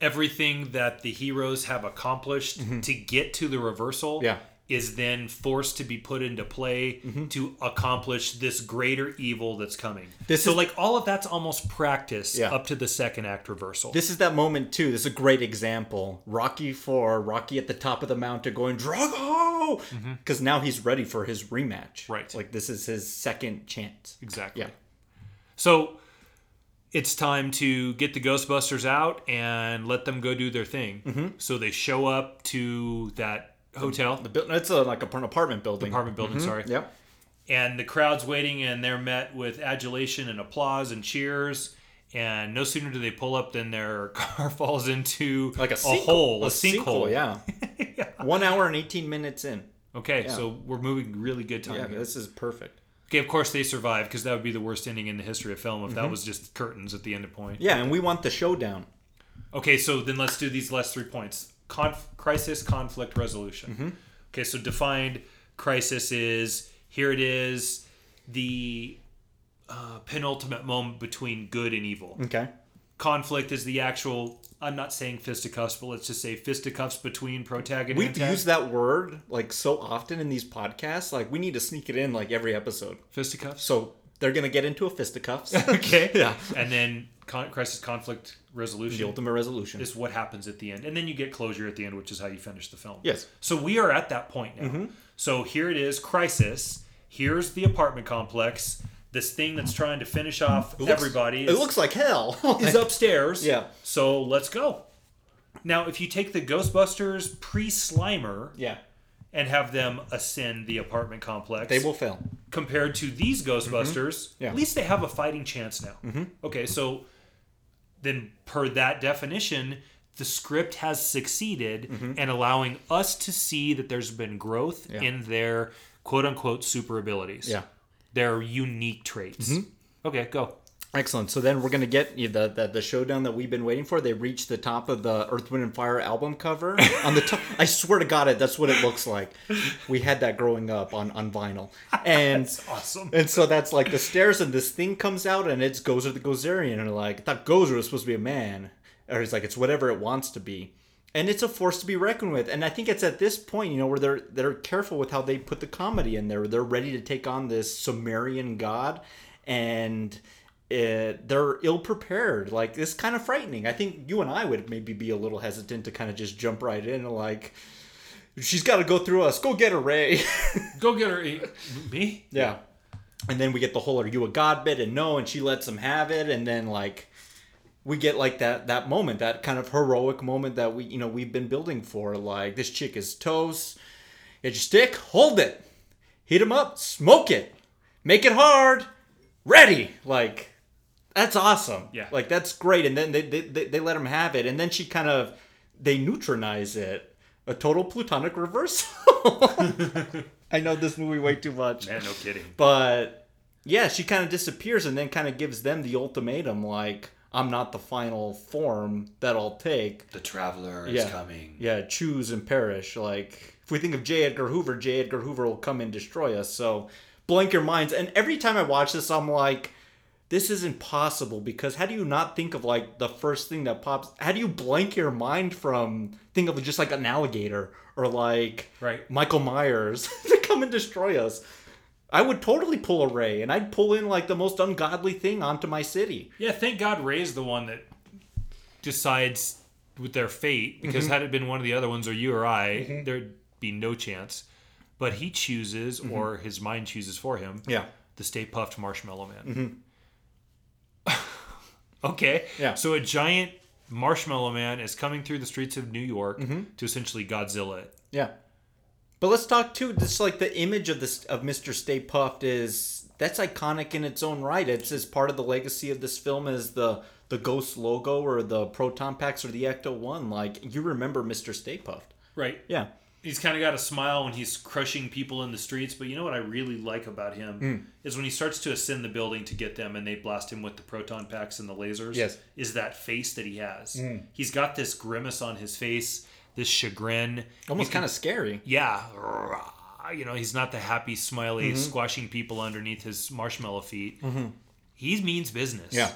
Speaker 1: everything that the heroes have accomplished to get to the reversal
Speaker 2: Mm-hmm. Yeah.
Speaker 1: Is then forced to be put into play to accomplish this greater evil that's coming.
Speaker 2: Mm-hmm. This
Speaker 1: so
Speaker 2: is-
Speaker 1: like all of that's almost practice
Speaker 2: Yeah.
Speaker 1: up to the second act reversal.
Speaker 2: This is that moment too. This is a great example. Rocky Four, Rocky at the top of the mountain going Drago, because now he's ready for his rematch.
Speaker 1: Mm-hmm. Right.
Speaker 2: Like this is his second chance.
Speaker 1: Exactly.
Speaker 2: Yeah.
Speaker 1: So it's time to get the Ghostbusters out and let them go do their thing.
Speaker 2: Mm-hmm.
Speaker 1: So they show up to that hotel,
Speaker 2: The buil- it's a, like a, an apartment building.
Speaker 1: apartment building, sorry.
Speaker 2: Yep.
Speaker 1: And the crowd's waiting and they're met with adulation and applause and cheers. And no sooner do they pull up than their car falls into
Speaker 2: Like a, sinkhole-
Speaker 1: hole, a,
Speaker 2: a
Speaker 1: sinkhole.
Speaker 2: Yeah. One hour and eighteen minutes in.
Speaker 1: Okay, so we're moving really good time
Speaker 2: Yeah,
Speaker 1: here.
Speaker 2: this is perfect.
Speaker 1: Okay, of course they survive because that would be the worst ending in the history of film if that was just curtains at the end of point.
Speaker 2: Mm-hmm. Yeah, and we want the showdown.
Speaker 1: Okay, so then let's do these last three points. Conf- crisis, conflict, resolution.
Speaker 2: Mm-hmm.
Speaker 1: Okay, so defined crisis is here it is the uh, penultimate moment between good and evil.
Speaker 2: Okay.
Speaker 1: Conflict is the actual, I'm not saying fisticuffs, but let's just say fisticuffs between protagonist
Speaker 2: We've used that word like so often in these podcasts. Like we need to sneak it in like every episode.
Speaker 1: Fisticuffs?
Speaker 2: So they're gonna get into a fisticuffs.
Speaker 1: okay.
Speaker 2: Yeah.
Speaker 1: And then con- crisis, conflict, resolution.
Speaker 2: the ultimate resolution.
Speaker 1: is what happens at the end. And then you get closure at the end, which is how you finish the film.
Speaker 2: Yes. Mm-hmm.
Speaker 1: So we are at that point now. So here it is crisis. Here's the apartment complex. This thing that's trying to finish off
Speaker 2: looks-
Speaker 1: everybody
Speaker 2: It looks like hell.
Speaker 1: is upstairs.
Speaker 2: Yeah.
Speaker 1: So let's go. Now, if you take the Ghostbusters pre Slimer
Speaker 2: yeah.
Speaker 1: and have them ascend the apartment complex,
Speaker 2: They will fail.
Speaker 1: compared to these Ghostbusters,
Speaker 2: Mm-hmm. Yeah.
Speaker 1: at least they have a fighting chance now. Okay, so then per that definition, the script has succeeded in allowing us to see that there's been growth
Speaker 2: Mm-hmm. Yeah.
Speaker 1: in their quote unquote super abilities.
Speaker 2: Yeah.
Speaker 1: Their unique traits. Okay, go.
Speaker 2: Excellent. So then we're gonna get you the, the the showdown that we've been waiting for. They reach the top of the Earth, Wind, and Fire album cover. on the top, I swear to God, it that's what it looks like. We had that growing up on on vinyl, and
Speaker 1: Awesome.
Speaker 2: and so that's like the stairs, and this thing comes out, and it's Gozer the Gozerian, and like I thought Gozer was supposed to be a man, or he's like it's whatever it wants to be, and it's a force to be reckoned with. And I think it's at this point, you know, where they're they're careful with how they put the comedy in there. They're ready to take on this Sumerian god, and uh, they're ill prepared. Like it's kind of frightening. I think you and I would maybe be a little hesitant to kind of just jump right in and like. She's got to go through us. Go get her, Ray.
Speaker 1: Go get her. eh, Me?
Speaker 2: Yeah. And then we get the whole "Are you a god?" bit, and no, and she lets him have it, and then like we get like that that moment, that kind of heroic moment that we you know we've been building for. Like this chick is toast. Get your stick, hold it, heat him up, smoke it, make it hard, ready. Like that's awesome.
Speaker 1: Yeah.
Speaker 2: Like that's great. And then they they, they, they let him have it, and then she kind of they neutronize it. A total protonic reversal. I know this movie way too much.
Speaker 1: Man, no kidding.
Speaker 2: But yeah, she kind of disappears and then kind of gives them the ultimatum like, I'm not the final form that I'll take.
Speaker 9: The traveler is coming.
Speaker 2: Yeah, choose and perish. Like, if we think of J. Edgar Hoover, J. Edgar Hoover will come and destroy us. So, blank your minds. And every time I watch this, I'm like, this is impossible because how do you not think of like the first thing that pops? How do you blank your mind from think of just like an alligator or like
Speaker 1: Right.
Speaker 2: Michael Myers to come and destroy us? I would totally pull a Ray and I'd pull in like the most ungodly thing onto my city.
Speaker 1: Yeah, thank God Ray's the one that decides with their fate because mm-hmm. had it been one of the other ones or you or I, mm-hmm. there'd be no chance. But he chooses, mm-hmm. or his mind chooses for him,
Speaker 2: Yeah.
Speaker 1: the Stay Puft Marshmallow Man. okay.
Speaker 2: Yeah.
Speaker 1: So a giant marshmallow man is coming through the streets of New York mm-hmm. to essentially Godzilla it.
Speaker 2: Yeah. But let's talk too. Just like the image of this of Mr. Stay Puft is that's iconic in its own right. It's as part of the legacy of this film as the the Ghost logo or the proton packs or the Ecto One. Like you remember Mr. Stay Puft.
Speaker 1: Right.
Speaker 2: Yeah.
Speaker 1: He's kind of got a smile when he's crushing people in the streets, but you know what I really like about him
Speaker 2: Hmm.
Speaker 1: is when he starts to ascend the building to get them and they blast him with the proton packs and the lasers.
Speaker 2: Yes.
Speaker 1: Is that face that he has. He's got this grimace on his face, this chagrin.
Speaker 2: Almost kind of scary.
Speaker 1: Yeah. You know, he's not the happy, smiley,
Speaker 2: Mm-hmm.
Speaker 1: squashing people underneath his marshmallow feet. He means business.
Speaker 2: Yeah.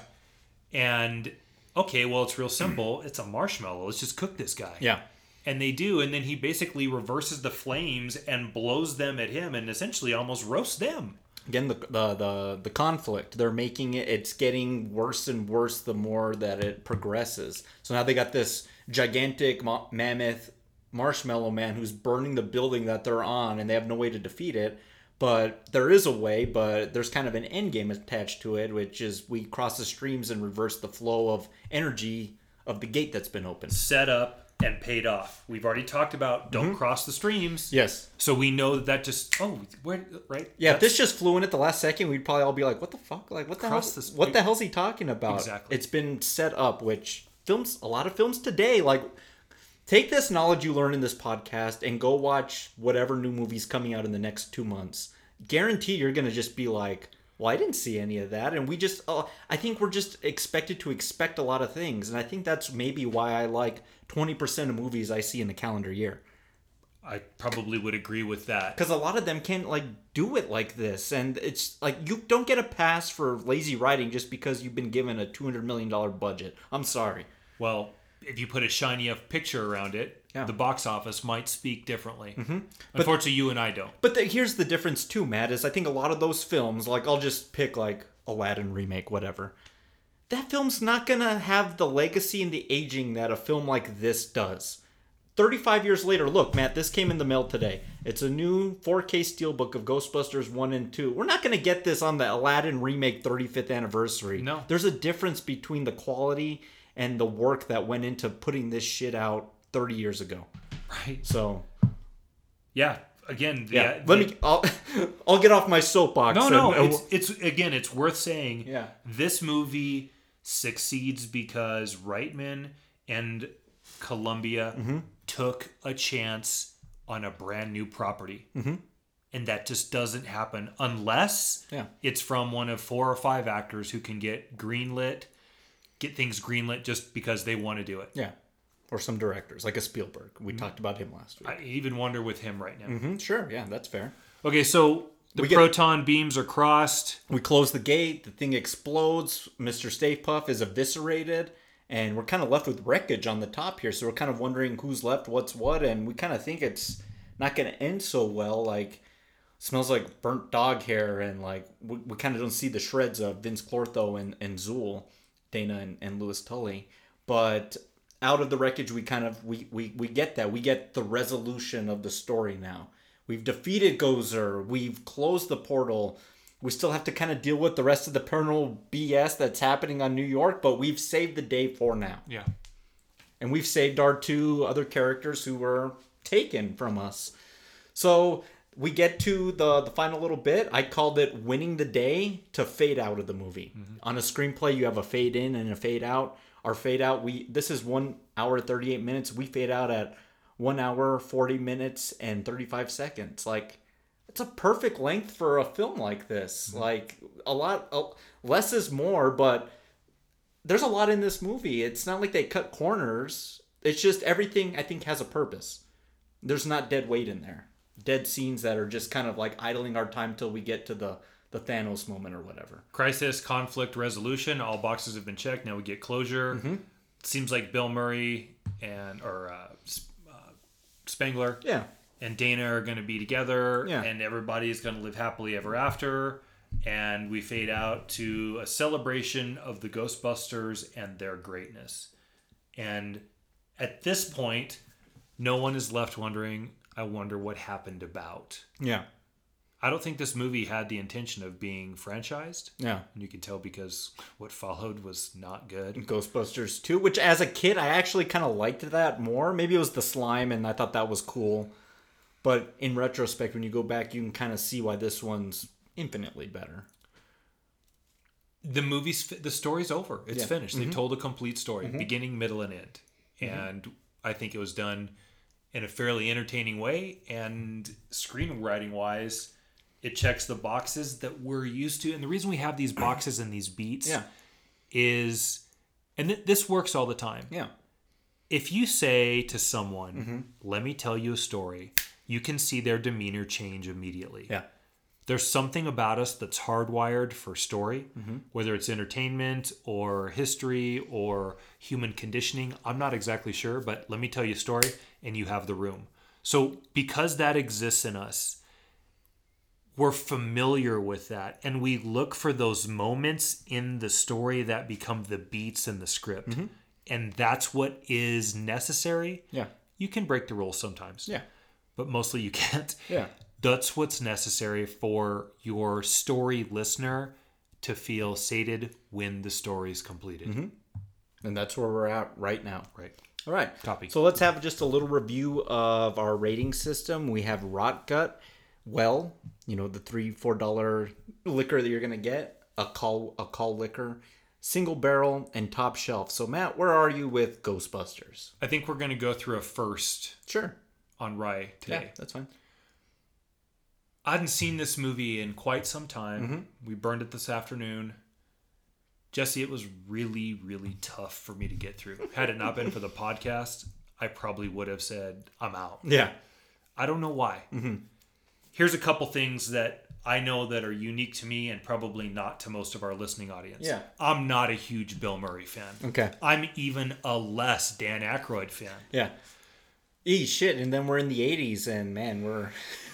Speaker 1: And okay, well, it's real simple. It's a marshmallow. Let's just cook this guy.
Speaker 2: Yeah.
Speaker 1: And they do, and then he basically reverses the flames and blows them at him, and essentially almost roasts them.
Speaker 2: Again, the, the the the conflict. They're making it. It's getting worse and worse the more that it progresses. So now they got this gigantic ma- mammoth marshmallow man who's burning the building that they're on, and they have no way to defeat it. But there is a way, but there's kind of an end game attached to it, which is we cross the streams and reverse the flow of energy of the gate that's been opened.
Speaker 1: Set up and paid off. We've already talked about don't cross the streams.
Speaker 2: Mm-hmm. Yes.
Speaker 1: So we know that that just oh where right
Speaker 2: Yeah, if this just flew in at the last second, we'd probably all be like, "What the fuck? Like, what the hell?
Speaker 1: This-
Speaker 2: What the hell's he talking about?"
Speaker 1: Exactly.
Speaker 2: It's been set up, which films, a lot of films today, like, take this knowledge you learn in this podcast and go watch whatever new movies coming out in the next two months. Guarantee you're gonna just be like, "Well, I didn't see any of that," and we just, uh, I think we're just expected to expect a lot of things, and I think that's maybe why I like twenty percent of movies I see in the calendar year
Speaker 1: I probably would agree with that.
Speaker 2: because a lot of them can't like do it like this and it's like you don't get a pass for lazy writing just because you've been given a 200 million dollar budget i'm sorry
Speaker 1: Well, if you put a shiny enough picture around it,
Speaker 2: Yeah.
Speaker 1: the box office might speak differently. Mm-hmm. Unfortunately, you and I don't.
Speaker 2: but the, here's the difference too matt is i think a lot of those films like i'll just pick like aladdin remake whatever that film's not gonna have the legacy and the aging that a film like this does 35 years later, look, Matt, this came in the mail today. It's a new 4K steelbook of Ghostbusters 1 and 2. We're not going to get this on the Aladdin remake 35th anniversary.
Speaker 1: No.
Speaker 2: There's a difference between the quality and the work that went into putting this shit out 30 years ago.
Speaker 1: Right.
Speaker 2: So,
Speaker 1: Yeah. Again,
Speaker 2: yeah, let
Speaker 1: the-
Speaker 2: me I'll I'll get off my soapbox.
Speaker 1: No, no.
Speaker 2: and
Speaker 1: It's, it's again. It's worth saying.
Speaker 2: Yeah.
Speaker 1: This movie succeeds because Reitman and Columbia
Speaker 2: Mm-hmm.
Speaker 1: took a chance on a brand new property. Mm-hmm. And that just doesn't happen unless
Speaker 2: Yeah.
Speaker 1: it's from one of four or five actors who can get greenlit, get things greenlit just because they want to do it.
Speaker 2: yeah. Or some directors like a Spielberg. We talked about him last week.
Speaker 1: I even wonder with him right now.
Speaker 2: Mhm, sure, yeah, that's fair.
Speaker 1: Okay, so the
Speaker 2: We get-
Speaker 1: proton beams are crossed.
Speaker 2: We close the gate, the thing explodes, Mr. Stay Puft is eviscerated, and we're kind of left with wreckage on the top here. So we're kind of wondering who's left, what's what, and we kind of think it's not going to end so well. Like, smells like burnt dog hair, and like, we, we kind of don't see the shreds of Vinz Clortho and, and Zuul, Dana and, and Louis Tully. But out of the wreckage, we kind of, we, we, we get that. We get the resolution of the story now. We've defeated Gozer. We've closed the portal. We still have to kind of deal with the rest of the paranormal BS that's happening on New York, but we've saved the day for now.
Speaker 1: Yeah.
Speaker 2: And we've saved our two other characters who were taken from us. So we get to the the final little bit. I called it winning the day to fade out of the movie. Mm-hmm. On a screenplay, you have a fade in and a fade out. Our fade out, we this is one hour thirty eight minutes. We fade out at one hour forty minutes and thirty five seconds. Like it's a perfect length for a film like this. Like a lot, a, less is more, but there's a lot in this movie. It's not like they cut corners. It's just everything I think has a purpose. There's not dead weight in there. Dead scenes that are just kind of like idling our time till we get to the the Thanos moment or whatever.
Speaker 1: Crisis, conflict resolution. All boxes have been checked. Now we get closure.
Speaker 2: Mm-hmm.
Speaker 1: Seems like Bill Murray and or uh, Spengler
Speaker 2: Yeah.
Speaker 1: and Dana are going to be together,
Speaker 2: Yeah.
Speaker 1: and everybody is going to live happily ever after. And we fade out to a celebration of the Ghostbusters and their greatness. And at this point, no one is left wondering. I wonder what happened about.
Speaker 2: Yeah.
Speaker 1: I don't think this movie had the intention of being franchised.
Speaker 2: Yeah.
Speaker 1: And you can tell because what followed was not good.
Speaker 2: Ghostbusters 2, which as a kid I actually kind of liked that more. Maybe it was the slime and I thought that was cool. But in retrospect when you go back you can kind of see why this one's infinitely better.
Speaker 1: The movie's the story's over. It's
Speaker 2: Yeah. Mm-hmm.
Speaker 1: finished. They told a complete story, beginning, middle, and end. And I think it was done in a fairly entertaining way. And screenwriting wise, it checks the boxes that we're used to. And the reason we have these boxes and these beats
Speaker 2: Yeah.
Speaker 1: is, and th- this works all the time.
Speaker 2: Yeah.
Speaker 1: if you say to someone,
Speaker 2: Mm-hmm.
Speaker 1: "Let me tell you a story," you can see their demeanor change immediately.
Speaker 2: Yeah.
Speaker 1: There's something about us that's hardwired for story,
Speaker 2: Mm-hmm.
Speaker 1: whether it's entertainment or history or human conditioning. I'm not exactly sure, but let me tell you a story and you have the room. So, because that exists in us, we're familiar with that and we look for those moments in the story that become the beats in the script.
Speaker 2: Mm-hmm.
Speaker 1: And that's what is necessary.
Speaker 2: Yeah.
Speaker 1: You can break the rules sometimes
Speaker 2: Yeah.
Speaker 1: but mostly you can't.
Speaker 2: Yeah.
Speaker 1: That's what's necessary for your story listener to feel sated when the story is completed.
Speaker 2: Mm-hmm. And that's where we're at right now.
Speaker 1: Right.
Speaker 2: All right.
Speaker 1: Copy.
Speaker 2: So let's have just a little review of our rating system. We have Rot Gut, Well, you know, the three, four dollar liquor that you're gonna get, a call a call liquor, single barrel, and top shelf. So Matt, where are you with Ghostbusters?
Speaker 1: I think we're going to go through a first
Speaker 2: Sure.
Speaker 1: on Rye today.
Speaker 2: Yeah, that's fine.
Speaker 1: I hadn't seen this movie in quite some time.
Speaker 2: Mm-hmm.
Speaker 1: We burned it this afternoon. Jesse, it was really, really tough for me to get through. Had it not been for the podcast, I probably would have said, I'm out.
Speaker 2: Yeah.
Speaker 1: I don't know why.
Speaker 2: Mm-hmm.
Speaker 1: Here's a couple things that I know that are unique to me and probably not to most of our listening audience.
Speaker 2: Yeah.
Speaker 1: I'm not a huge Bill Murray fan.
Speaker 2: Okay.
Speaker 1: I'm even a less Dan Aykroyd fan.
Speaker 2: Yeah. E shit, and then we're in the '80s, and man, we're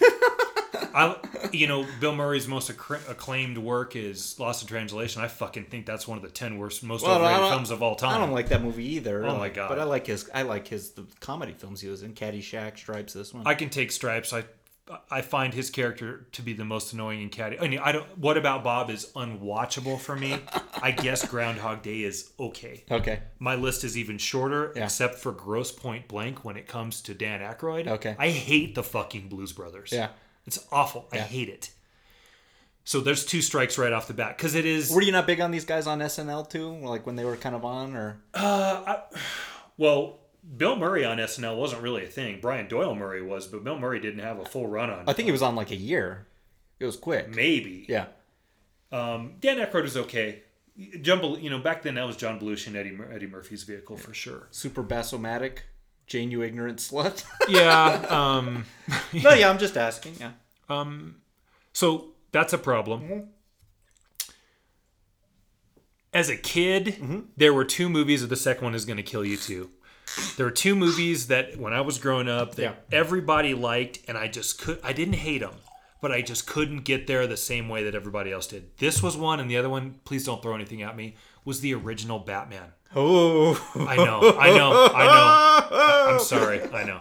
Speaker 1: I, you know, Bill Murray's most acc- acclaimed work is Lost in Translation. I fucking think that's one of the ten worst, most
Speaker 2: Well,
Speaker 1: overrated films of all time.
Speaker 2: I don't like that movie either.
Speaker 1: Oh my God.
Speaker 2: But I like his. I like his the comedy films he was in. Caddyshack, Stripes. This one.
Speaker 1: I can take Stripes. I I find his character to be the most annoying in Caddy. I mean, I don't. What about Bob is unwatchable for me. I guess Groundhog Day is okay.
Speaker 2: okay.
Speaker 1: My list is even shorter,
Speaker 2: Yeah.
Speaker 1: except for Grosse Pointe Blank when it comes to Dan Aykroyd.
Speaker 2: Okay.
Speaker 1: I hate the fucking Blues Brothers.
Speaker 2: Yeah.
Speaker 1: It's awful. I hate it. So there's two strikes right off the bat because it is.
Speaker 2: Were you not big on these guys on SNL too? Like when they were kind of on, or Uh,
Speaker 1: well, Bill Murray on SNL wasn't really a thing. Brian Doyle Murray was, but Bill Murray didn't have a full run on.
Speaker 2: I think he was on like a year. It was quick.
Speaker 1: maybe.
Speaker 2: Yeah.
Speaker 1: Um, Dan Aykroyd is okay. John, Bel- you know, back then that was John Belushi and Eddie Mur- Eddie Murphy's vehicle for sure.
Speaker 2: Super bassomatic. Jane, you ignorant slut.
Speaker 1: Yeah. Um,
Speaker 2: no, yeah, I'm just asking. Yeah.
Speaker 1: Um, so that's a problem. As a kid, there were two movies, and the second one is going to kill you too. There were two movies that when I was growing up that
Speaker 2: Yeah.
Speaker 1: everybody liked, and I just could. I didn't hate them, but I just couldn't get there the same way that everybody else did. This was one, and the other one. Please don't throw anything at me. Was the original Batman.
Speaker 2: Oh.
Speaker 1: I know, I know, I know. I'm sorry, I know.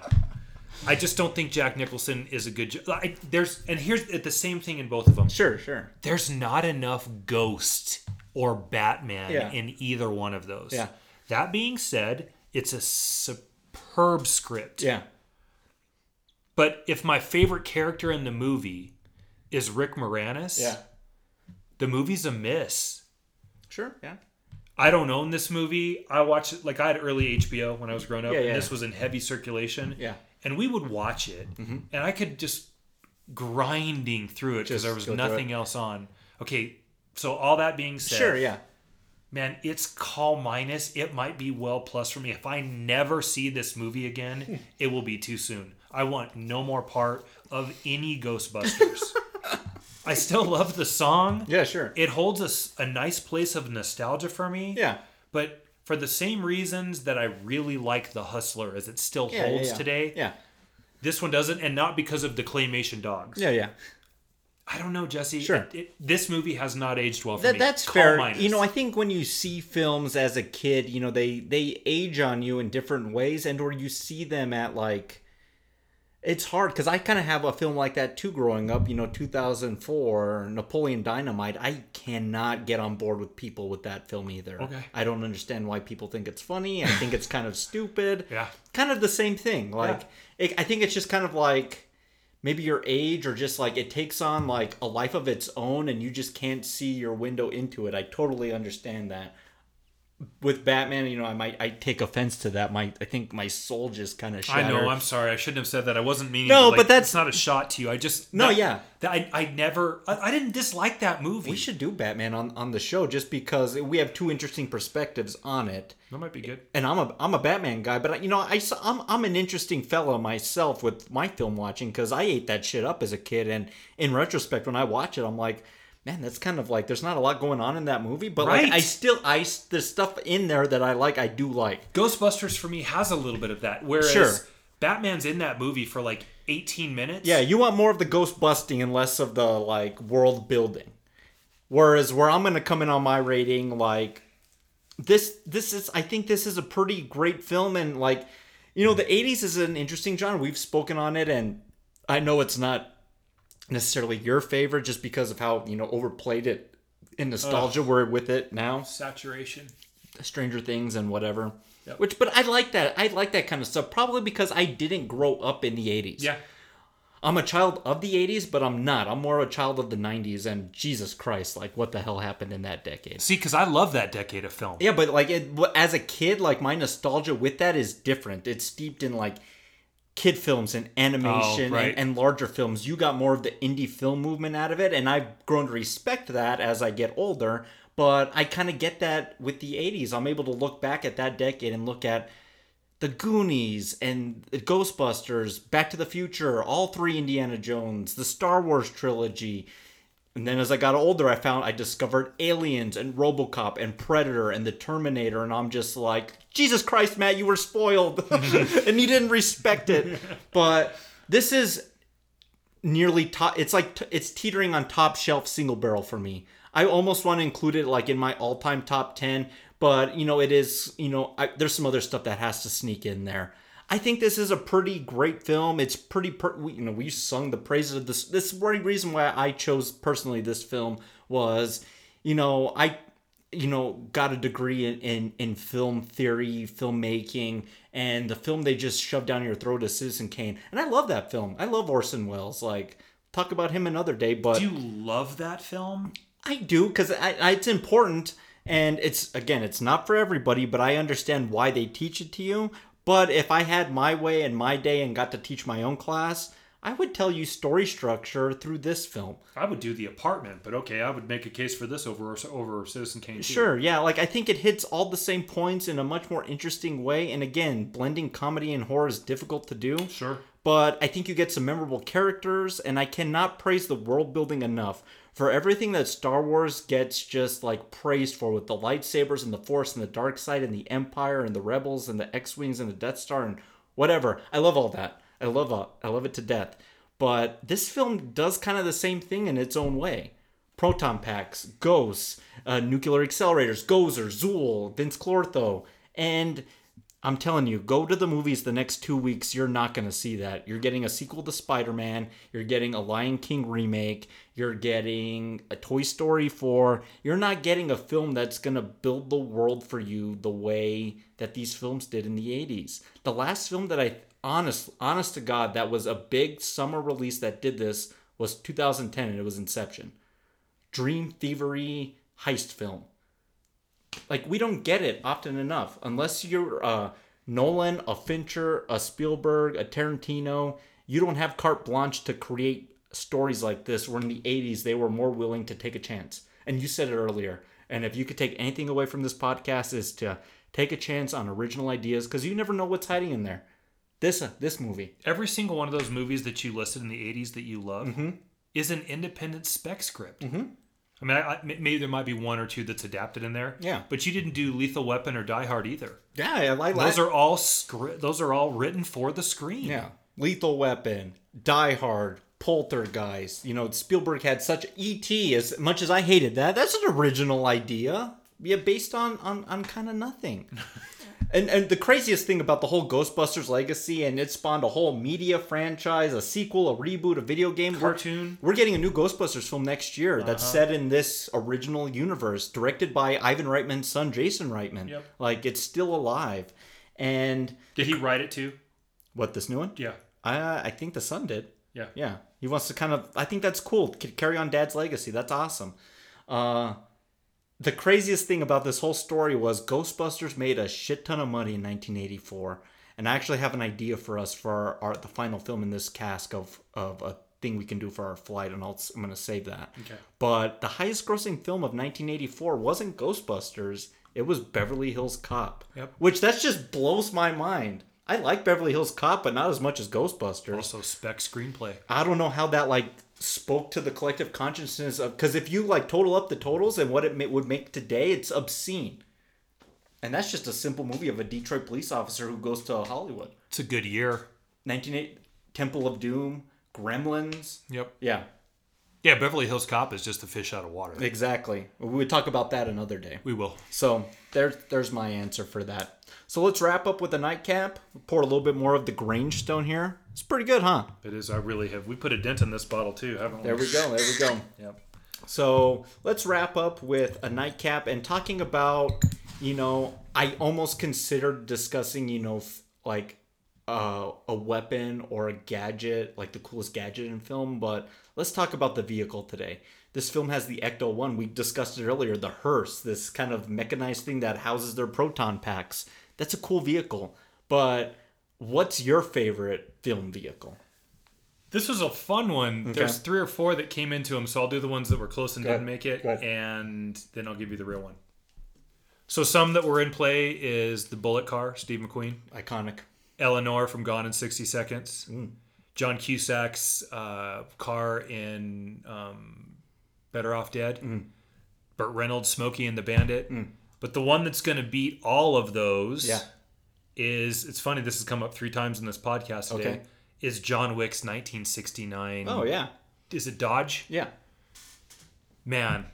Speaker 1: I just don't think Jack Nicholson is a good. jo- I, there's and here's the same thing in both of them.
Speaker 2: Sure, sure.
Speaker 1: There's not enough Ghost or Batman
Speaker 2: Yeah.
Speaker 1: in either one of those.
Speaker 2: Yeah.
Speaker 1: That being said, it's a superb script.
Speaker 2: Yeah.
Speaker 1: But if my favorite character in the movie is Rick Moranis,
Speaker 2: Yeah.
Speaker 1: the movie's a miss.
Speaker 2: Sure. Yeah.
Speaker 1: I don't own this movie. I watched it like I had early HBO when I was growing up,
Speaker 2: Yeah, yeah.
Speaker 1: and this was in heavy circulation.
Speaker 2: Yeah.
Speaker 1: and we would watch it, and I could just grinding through it because there was nothing else on. Okay, so all that being said,
Speaker 2: Sure. Yeah.
Speaker 1: Man, it's call minus. It might be well plus for me. If I never see this movie
Speaker 2: Hmm.
Speaker 1: again, it will be too soon. I want no more part of any Ghostbusters. I still love the song.
Speaker 2: Yeah. Sure.
Speaker 1: It holds a, a nice place of nostalgia for me.
Speaker 2: Yeah.
Speaker 1: But for the same reasons that I really like The Hustler as it still
Speaker 2: Yeah, yeah,
Speaker 1: holds
Speaker 2: yeah.
Speaker 1: today,
Speaker 2: Yeah.
Speaker 1: this one doesn't, and not because of the claymation dogs.
Speaker 2: Yeah. Yeah.
Speaker 1: I don't know, Jesse.
Speaker 2: Sure.
Speaker 1: It- it- this movie has not aged well for
Speaker 2: That,
Speaker 1: me.
Speaker 2: that's
Speaker 1: Call
Speaker 2: fair.
Speaker 1: minus.
Speaker 2: You know, I think when you see films as a kid, you know, they they age on you in different ways, and or you see them at like, it's hard because I kind of have a film like that too. Growing up, you know, 2004 Napoleon Dynamite, I cannot get on board with people with that film either.
Speaker 1: Okay.
Speaker 2: I don't understand why people think it's funny. I think it's kind of stupid.
Speaker 1: Yeah.
Speaker 2: kind of the same thing. Like, it, I think it's just kind of like maybe your age or just like it takes on like a life of its own and you just can't see your window into it. I totally understand that. With Batman, you know, I might I take offense to that. My I think my soul just kind of
Speaker 1: I know. I'm sorry. I shouldn't have said that. I wasn't meaning.
Speaker 2: No,
Speaker 1: like,
Speaker 2: but that's-
Speaker 1: it's not a shot to you. I just
Speaker 2: No,
Speaker 1: that-
Speaker 2: yeah.
Speaker 1: That I, I never. I, I didn't dislike that movie.
Speaker 2: we should do Batman on, on the show just because we have two interesting perspectives on it.
Speaker 1: That might be good.
Speaker 2: and I'm a I'm a Batman guy, but you know I I'm I'm an interesting fellow myself with my film watching because I ate that shit up as a kid, and in retrospect, when I watch it, I'm like, man, that's kind of like there's not a lot going on in that movie, but like I still I there's stuff in there that I like, I do like.
Speaker 1: Ghostbusters for me has a little bit of that. Whereas
Speaker 2: Sure.
Speaker 1: Batman's in that movie for like 18 minutes.
Speaker 2: Yeah, you want more of the ghost busting and less of the like world building. Whereas where I'm gonna come in on my rating, like this this is I think this is a pretty great film and like you know the 80s is an interesting genre. We've spoken on it and I know it's not necessarily your favorite just because of how, you know, overplayed it in nostalgia we're with it now.
Speaker 1: Saturation.
Speaker 2: Stranger Things and whatever.
Speaker 1: Yep.
Speaker 2: Which but I like that. I like that kind of stuff probably because I didn't grow up in the 80s.
Speaker 1: Yeah.
Speaker 2: I'm a child of the 80s, but I'm not. I'm more of a child of the 90s and Jesus Christ, like what the hell happened in that decade?
Speaker 1: See, because I love that decade of film.
Speaker 2: Yeah, but like it, as a kid, like my nostalgia with that is different. It's steeped in like kid films and animation
Speaker 1: Oh, right.
Speaker 2: and, and larger films. You got more of the indie film movement out of it, and I've grown to respect that as I get older. But I kind of get that with the 80s. I'm able to look back at that decade and look at the Goonies and the Ghostbusters, Back to the Future, all three Indiana Jones, the Star Wars trilogy. And then as I got older, I found I discovered Aliens and Robocop and Predator and the Terminator, and I'm just like, Jesus Christ, Matt, you were spoiled, and you didn't respect it. But this is nearly top. It's like t- it's teetering on top shelf single barrel for me. I almost want to include it like in my all time top ten, but you know it is. You know, I, there's some other stuff that has to sneak in there. I think this is a pretty great film. It's pretty, per- we, you know, we sung the praises of this. This is one reason why I chose personally this film was, you know, I, you know, got a degree in, in, in film theory, filmmaking, and the film they just shoved down your throat is Citizen Kane. And I love that film. I love Orson Welles. Like, talk about him another day, but
Speaker 1: Do you love that film?
Speaker 2: I do because I, I, it's important and it's again it's not for everybody but I understand why they teach it to you but if I had my way and my day and got to teach my own class I would tell you story structure through this film
Speaker 1: I would do The Apartment, but okay, I would make a case for this over over Citizen Kane.
Speaker 2: Sure, yeah, like I think it hits all the same points in a much more interesting way. And again, blending comedy and horror is difficult to do.
Speaker 1: Sure.
Speaker 2: But I think you get some memorable characters, and I cannot praise the world building enough for everything that Star Wars gets just like praised for with the lightsabers and the Force and the dark side and the Empire and the Rebels and the X-wings and the Death Star and whatever. I love all that. I love it. I love it to death. But this film does kind of the same thing in its own way proton packs, ghosts, uh, nuclear accelerators, Gozer, Zuul, Vinz Clortho, and I'm telling you, go to the movies the next two weeks. You're not going to see that. You're getting a sequel to Spider Man. You're getting a Lion King remake. You're getting a Toy Story 4. You're not getting a film that's going to build the world for you the way that these films did in the 80s. The last film that I, honest, honest to God, that was a big summer release that did this was 2010, and it was Inception. Dream thievery heist film like we don't get it often enough unless you're uh Nolan, a Fincher, a Spielberg, a Tarantino, you don't have carte blanche to create stories like this where in the 80s they were more willing to take a chance. And you said it earlier. And if you could take anything away from this podcast is to take a chance on original ideas cuz you never know what's hiding in there. This uh, this movie.
Speaker 1: Every single one of those movies that you listed in the 80s that you love
Speaker 2: Mm-hmm.
Speaker 1: is an independent spec script. Mm-hmm. I mean, I, I, maybe there might be one or two that's adapted in there.
Speaker 2: Yeah.
Speaker 1: But you didn't do Lethal Weapon or Die Hard either.
Speaker 2: Yeah, I like
Speaker 1: Those are all script. Those are all written for the screen.
Speaker 2: Yeah. Lethal Weapon, Die Hard, Poltergeist. You know, Spielberg had such E.T. as much as I hated that. That's an original idea. Yeah, based on on, on kind of nothing. and and the craziest thing about the whole Ghostbusters legacy and it spawned a whole media franchise, a sequel, a reboot, a video game We're-
Speaker 1: Cartoon.
Speaker 2: We're, getting a new Ghostbusters film next year that's set in this original universe, directed by Ivan Reitman's son Jason Reitman.
Speaker 1: Yep.
Speaker 2: Like it's still alive. And
Speaker 1: Did he write it too?
Speaker 2: what this new one?
Speaker 1: Yeah.
Speaker 2: I I think the son did.
Speaker 1: Yeah.
Speaker 2: Yeah, he wants to kind of. I think that's cool. Carry on Dad's legacy. That's awesome. Uh, the craziest thing about this whole story was Ghostbusters made a shit ton of money in 1984, and I actually have an idea for us for our, our the final film in this cask of of a thing we can do for our flight, and I'll, I'm going to save that.
Speaker 1: Okay.
Speaker 2: But the highest grossing film of 1984 wasn't Ghostbusters; it was Beverly Hills Cop.
Speaker 1: Yep.
Speaker 2: Which that just blows my mind. I like Beverly Hills Cop, but not as much as Ghostbusters.
Speaker 1: Also, spec screenplay.
Speaker 2: I don't know how that like spoke to the collective consciousness of because if you like total up the totals and what it ma- would make today, it's obscene. And that's just a simple movie of a Detroit police officer who goes to Hollywood.
Speaker 1: It's a good year.
Speaker 2: 1980 Temple of Doom, Gremlins.
Speaker 1: Yep.
Speaker 2: Yeah,
Speaker 1: Yeah, Beverly Hills Cop is just a fish out of water.
Speaker 2: exactly. We would talk about that another day.
Speaker 1: We will.
Speaker 2: So there's there's my answer for that. So let's wrap up with a nightcap. Pour a little bit more of the Grange Stone here. It's pretty good, huh?
Speaker 1: It is. I really have. We put a dent in this bottle too, haven't we?
Speaker 2: There we go. There we go.
Speaker 1: Yep.
Speaker 2: So let's wrap up with a nightcap and talking about, you know, I almost considered discussing, you know, f- like uh, a weapon or a gadget, like the coolest gadget in film, but let's talk about the vehicle today. This film has the Ecto 1. We discussed it earlier, the hearse, this kind of mechanized thing that houses their proton packs. That's a cool vehicle. But what's your favorite film vehicle?
Speaker 1: This was a fun one. There's three or four that came into them, so I'll do the ones that were close and
Speaker 2: Go
Speaker 1: didn't
Speaker 2: ahead.
Speaker 1: make it, and then I'll give you the real one. So some that were in play is the Bullitt Car, Steve McQueen,
Speaker 2: Iconic.
Speaker 1: Eleanor from Gone in 60 Seconds,
Speaker 2: Mm.
Speaker 1: John Cusack's uh, car in um, Better Off Dead,
Speaker 2: Mm.
Speaker 1: Burt Reynolds, Smokey and the Bandit. But the one that's going to beat all of those
Speaker 2: Yeah.
Speaker 1: is it's funny this has come up three times in this podcast today.
Speaker 2: Okay.
Speaker 1: Is John Wick's 1969?
Speaker 2: Oh, yeah.
Speaker 1: Is it Dodge?
Speaker 2: Yeah.
Speaker 1: Man,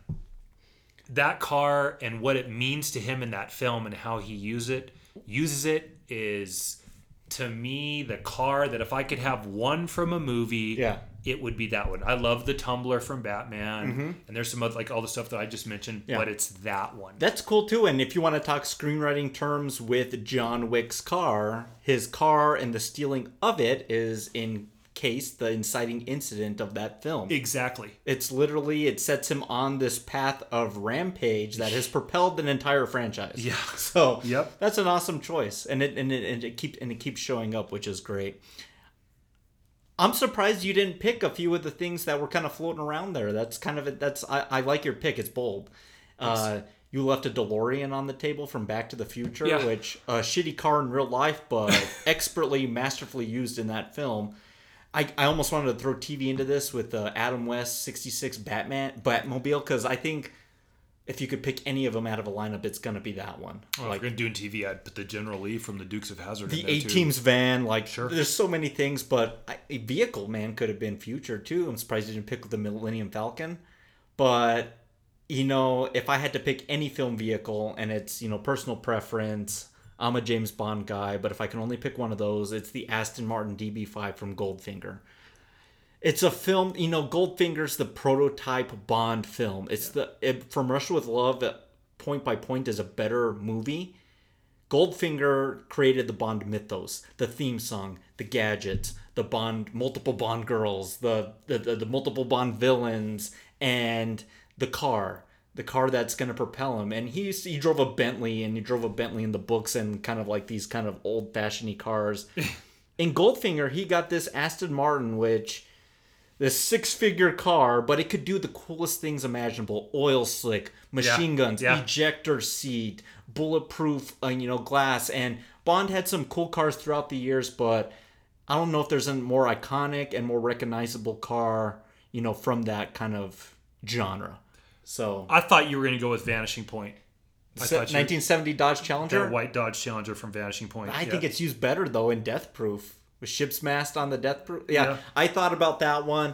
Speaker 1: that car and what it means to him in that film and how he use it uses it is to me the car that if I could have one from a movie,
Speaker 2: Yeah.
Speaker 1: it would be that one. I love the tumbler from Batman, and there's some other like all the stuff that I just mentioned,
Speaker 2: Mm-hmm. Yeah.
Speaker 1: but it's that one.
Speaker 2: That's cool too. And if you want to talk screenwriting terms with John Wick's car, his car and the stealing of it is in case the inciting incident of that film.
Speaker 1: exactly.
Speaker 2: It's literally it sets him on this path of rampage that has propelled an entire franchise.
Speaker 1: Yeah.
Speaker 2: So
Speaker 1: Yep.
Speaker 2: that's an awesome choice, and it and it, and it keeps and it keeps showing up, which is great. I'm surprised you didn't pick a few of the things that were kind of floating around there. That's kind of it. That's I, I like your pick. It's bold. Uh, you left a DeLorean on the table from Back to the Future,
Speaker 1: Yeah.
Speaker 2: which a shitty car in real life, but expertly, masterfully used in that film. I, I almost wanted to throw TV into this with the Adam West '66 Batman Batmobile because I think if you could pick any of them out of a lineup, it's gonna be that one.
Speaker 1: Well,
Speaker 2: like
Speaker 1: if you're gonna TV, I'd put the General Lee from the Dukes of Hazzard.
Speaker 2: the A team's van. Like
Speaker 1: Sure.
Speaker 2: there's so many things, but I, a vehicle man could have been future too. I'm surprised you didn't pick the Millennium Falcon, but you know if I had to pick any film vehicle and it's you know personal preference. I'm a James Bond guy, but if I can only pick one of those, it's the Aston Martin DB5 from Goldfinger. It's a film, you know, Goldfinger's the prototype Bond film. It's the it, from Russia with Love. Point by Point is a better movie. Goldfinger created the Bond mythos, the theme song, the gadgets, the Bond, multiple Bond girls, the the, the, the multiple Bond villains, and the car, the car that's gonna propel him. And he he drove a Bentley, and he drove a Bentley in the books, and kind of like these kind of old fashioned cars. in Goldfinger, he got this Aston Martin, which this six figure car, but it could do the coolest things imaginable oil slick, machine
Speaker 1: Yeah,
Speaker 2: guns,
Speaker 1: yeah.
Speaker 2: ejector seat, bulletproof, uh, you know, glass. And Bond had some cool cars throughout the years, but I don't know if there's a more iconic and more recognizable car, you know, from that kind of genre. So,
Speaker 1: I thought you were gonna go with Vanishing Point. I
Speaker 2: se-
Speaker 1: thought you-
Speaker 2: 1970 Dodge Challenger.
Speaker 1: that white Dodge Challenger from Vanishing Point.
Speaker 2: I
Speaker 1: yeah.
Speaker 2: think it's used better though in Death Proof with ship's mast on the Death Proof. Yeah,
Speaker 1: Yeah.
Speaker 2: I thought about that one.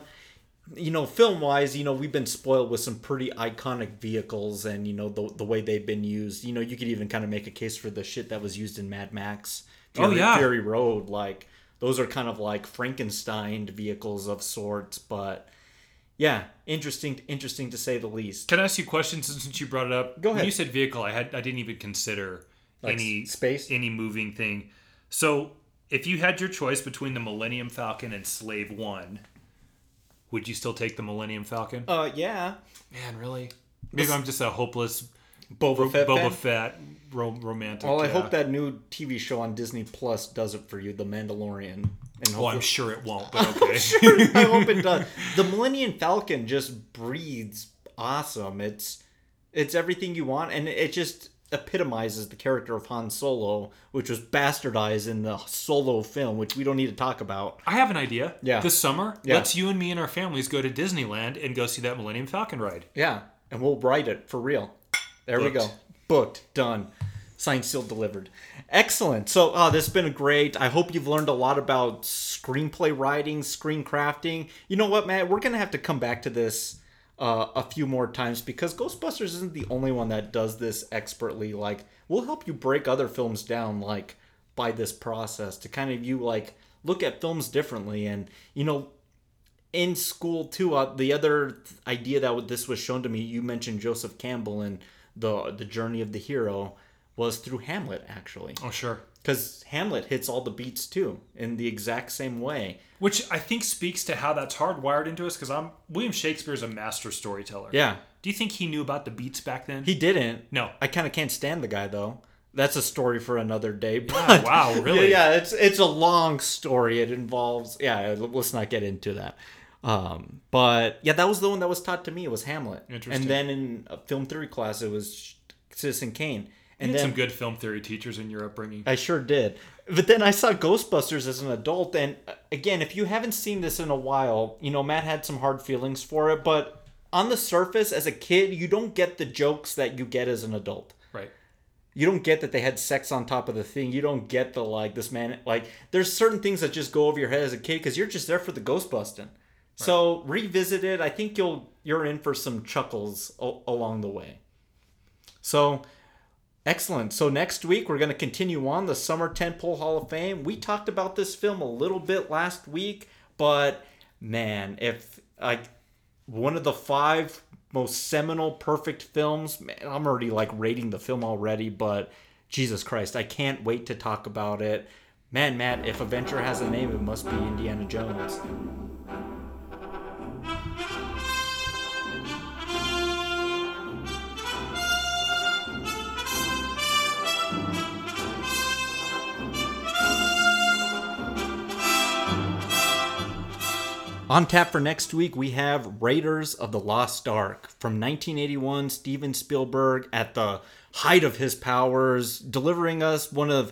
Speaker 2: You know, film wise, you know, we've been spoiled with some pretty iconic vehicles, and you know the the way they've been used. You know, you could even kind of make a case for the shit that was used in Mad Max.
Speaker 1: Oh, yeah.
Speaker 2: Fury Road. Like those are kind of like Frankenstein vehicles of sorts, but yeah, interesting, interesting to say the least.
Speaker 1: Can I ask you a question since you brought it up?
Speaker 2: Go ahead.
Speaker 1: When
Speaker 2: ahead.
Speaker 1: you said vehicle, I had I didn't even consider
Speaker 2: Like
Speaker 1: any
Speaker 2: space?
Speaker 1: any moving thing. So if you had your choice between the Millennium Falcon and Slave One, would you still take the Millennium Falcon?
Speaker 2: Uh, yeah.
Speaker 1: Man, really? Maybe I'm just a hopeless
Speaker 2: Boba Fett.
Speaker 1: Boba
Speaker 2: fan?
Speaker 1: Fett ro- romantic.
Speaker 2: Well, I
Speaker 1: yeah.
Speaker 2: hope that new TV show on Disney Plus does it for you, The Mandalorian. And
Speaker 1: Oh, I'm sure it won't, but okay.
Speaker 2: I hope it does. The Millennium Falcon just breathes awesome. It's it's everything you want, and it just epitomizes the character of Han Solo, which was bastardized in the Solo film, which we don't need to talk about.
Speaker 1: I have an idea.
Speaker 2: Yeah.
Speaker 1: This summer,
Speaker 2: Yeah.
Speaker 1: let's you and me and our families go to Disneyland and go see that Millennium Falcon ride.
Speaker 2: Yeah, and we'll write it for real. There we go.
Speaker 1: Booked.
Speaker 2: Booked. Done. Signed, sealed, delivered. Excellent. So, oh, this has been great. I hope you've learned a lot about screenplay writing, screen crafting. You know what, Matt? We're gonna have to come back to this uh, a few more times because Ghostbusters isn't the only one that does this expertly. Like, we'll help you break other films down, like by this process to kind of you like look at films differently and you know in school too. Uh, the other idea that this was shown to me, you mentioned Joseph Campbell and the the journey of the hero was through Hamlet actually,
Speaker 1: Oh, sure.
Speaker 2: because Hamlet hits all the beats too in the exact same way.
Speaker 1: Which I think speaks to how that's hardwired into us because I'm William Shakespeare's a master storyteller.
Speaker 2: Yeah,
Speaker 1: Do you think he knew about the beats back then?
Speaker 2: he didn't.
Speaker 1: No.
Speaker 2: I kind of can't stand the guy though. That's a story for another day. But
Speaker 1: wow, really?
Speaker 2: Yeah, yeah, it's it's a long story. It involves yeah. Let's not get into that. Um, but yeah, that was the one that was taught to me. It was Hamlet.
Speaker 1: Interesting.
Speaker 2: And then in a film theory class, it was Citizen Kane.
Speaker 1: And
Speaker 2: then
Speaker 1: some good film theory teachers in your upbringing.
Speaker 2: I sure did. But then I saw Ghostbusters as an adult, and uh, again, if you haven't seen this in a while, you know Matt had some hard feelings for it. But on the surface, as a kid, you don't get the jokes that you get as an adult
Speaker 1: right.
Speaker 2: you don't get that they had sex on top of the thing. You don't get the like this man like there's certain things that just go over your head as a kid because you're just there for the ghost busting. So revisit it. I think you'll you're in for some chuckles o- along the way. So excellent. So next week we're going to continue on the Summer Tentpole Hall of Fame. We talked about this film a little bit last week, but man, if like one of the five most seminal perfect films man, i'm already like rating the film already but jesus christ i can't wait to talk about it man matt if adventure has a name it must be indiana jones On tap for next week, we have Raiders of the Lost Ark from 1981. Steven Spielberg, at the height of his powers, delivering us one of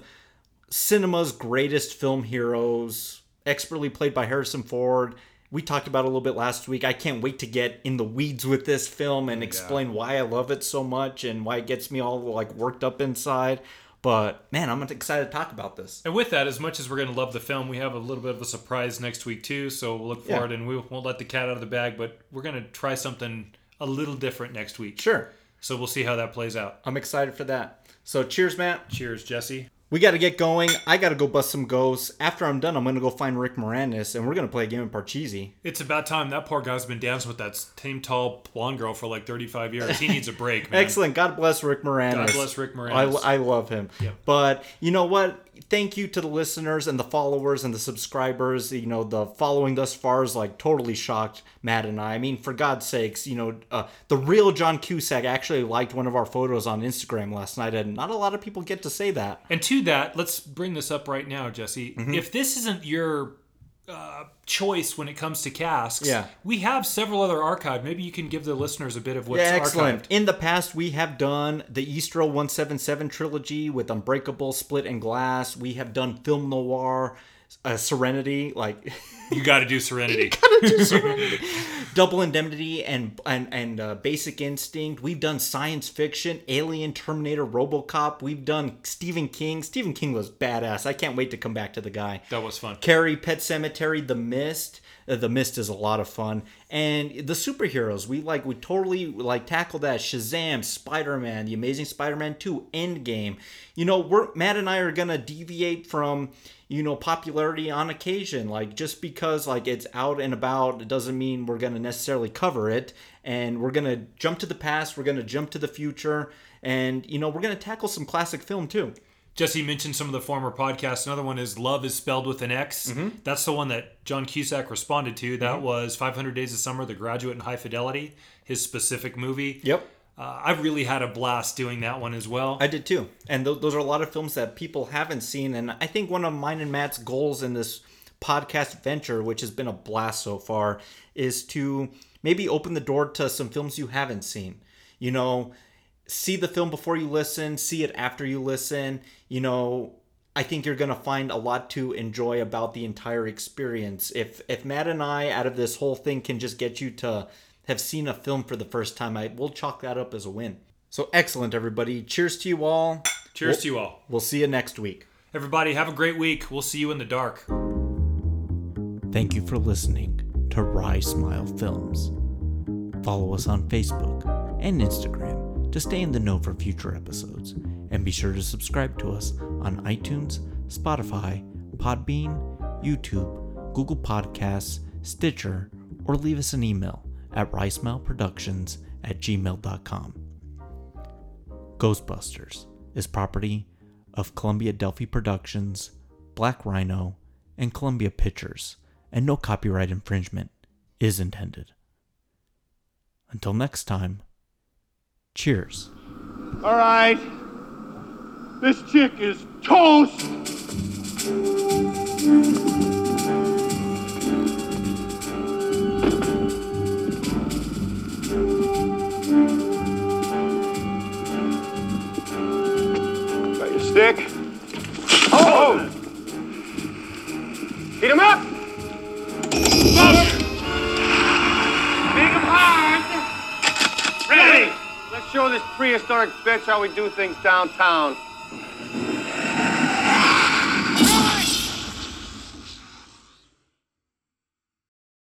Speaker 2: cinema's greatest film heroes, expertly played by Harrison Ford. We talked about it a little bit last week. I can't wait to get in the weeds with this film and explain why I love it so much and why it gets me all like worked up inside. But man, I'm excited to talk about this.
Speaker 1: And with that, as much as we're going to love the film, we have a little bit of a surprise next week too. So we'll look
Speaker 2: Yeah.
Speaker 1: forward, and we won't let the cat out of the bag. But we're going to try something a little different next week.
Speaker 2: Sure.
Speaker 1: So we'll see how that plays out.
Speaker 2: I'm excited for that. So cheers, Matt.
Speaker 1: Cheers, Jesse.
Speaker 2: We got to get going. I got to go bust some ghosts. After I'm done, I'm going to go find Rick Moranis and we're going to play a game of Parcheesi.
Speaker 1: It's about time. That poor guy's been dancing with that same tall blonde girl for like 35 years. He needs a break, man.
Speaker 2: Excellent. God bless Rick Moranis.
Speaker 1: God bless Rick Moranis.
Speaker 2: I, I love him.
Speaker 1: Yep.
Speaker 2: But you know what? Thank you to the listeners and the followers and the subscribers. You know, the following thus far is like totally shocked Matt and I. I mean, for God's sakes, you know, uh, the real John Cusack actually liked one of our photos on Instagram last night, and not a lot of people get to say that.
Speaker 1: And to that, let's bring this up right now, Jesse.
Speaker 2: Mm-hmm.
Speaker 1: If this isn't your uh, choice when it comes to casks,
Speaker 2: Yeah.
Speaker 1: we have several other archived. Maybe you can give the listeners a bit of what's
Speaker 2: yeah, excellent.
Speaker 1: archived.
Speaker 2: In the past, we have done the Eastrail 177 trilogy with Unbreakable, Split, and Glass. We have done Film Noir, uh, Serenity, like
Speaker 1: You got to do Serenity.
Speaker 2: Double Indemnity, and and and uh, Basic Instinct. We've done science fiction, Alien, Terminator, RoboCop. We've done Stephen King. Stephen King was badass. I can't wait to come back to the guy.
Speaker 1: that was fun.
Speaker 2: Carrie, Pet Sematary, The Mist. Uh, the Mist is a lot of fun, and the superheroes we like. We totally like tackle that. Shazam, Spider Man, The Amazing Spider Man Two, Endgame. You know, we're Matt and I are gonna deviate from you know popularity on occasion. Like just because like it's out and about, it doesn't mean we're gonna necessarily cover it. And we're gonna jump to the past. We're gonna jump to the future, and you know we're gonna tackle some classic film too.
Speaker 1: Jesse mentioned some of the former podcasts. Another one is Love is Spelled with an X.
Speaker 2: Mm-hmm.
Speaker 1: That's the one that John Cusack responded to. That was 500 Days of Summer, The Graduate, and High Fidelity, his specific movie.
Speaker 2: Yep.
Speaker 1: Uh, I've really had a blast doing that one as well.
Speaker 2: I did too. And th- those are a lot of films that people haven't seen. And I think one of mine and Matt's goals in this podcast venture, which has been a blast so far, is to maybe open the door to some films you haven't seen. You know, see the film before you listen, see it after you listen. You know, I think you're gonna find a lot to enjoy about the entire experience. If if Matt and I out of this whole thing can just get you to have seen a film for the first time, I will chalk that up as a win. So excellent, everybody. Cheers to you all.
Speaker 1: Cheers
Speaker 2: We'll-
Speaker 1: to you all.
Speaker 2: We'll see you next week.
Speaker 1: Everybody, have a great week. We'll see you in the dark.
Speaker 2: Thank you for listening to Rye Smile Films. Follow us on Facebook and Instagram to stay in the know for future episodes. And be sure to subscribe to us on iTunes, Spotify, Podbean, YouTube, Google Podcasts, Stitcher, or leave us an email at ricemileproductions at gmail.com. Ghostbusters is property of Columbia Delphi Productions, Black Rhino, and Columbia Pictures, and no copyright infringement is intended. Until next time, cheers.
Speaker 9: All right. This chick is toast. Oh! Heat him up! Make him hard! Ready! Let's show this prehistoric bitch how we do things downtown.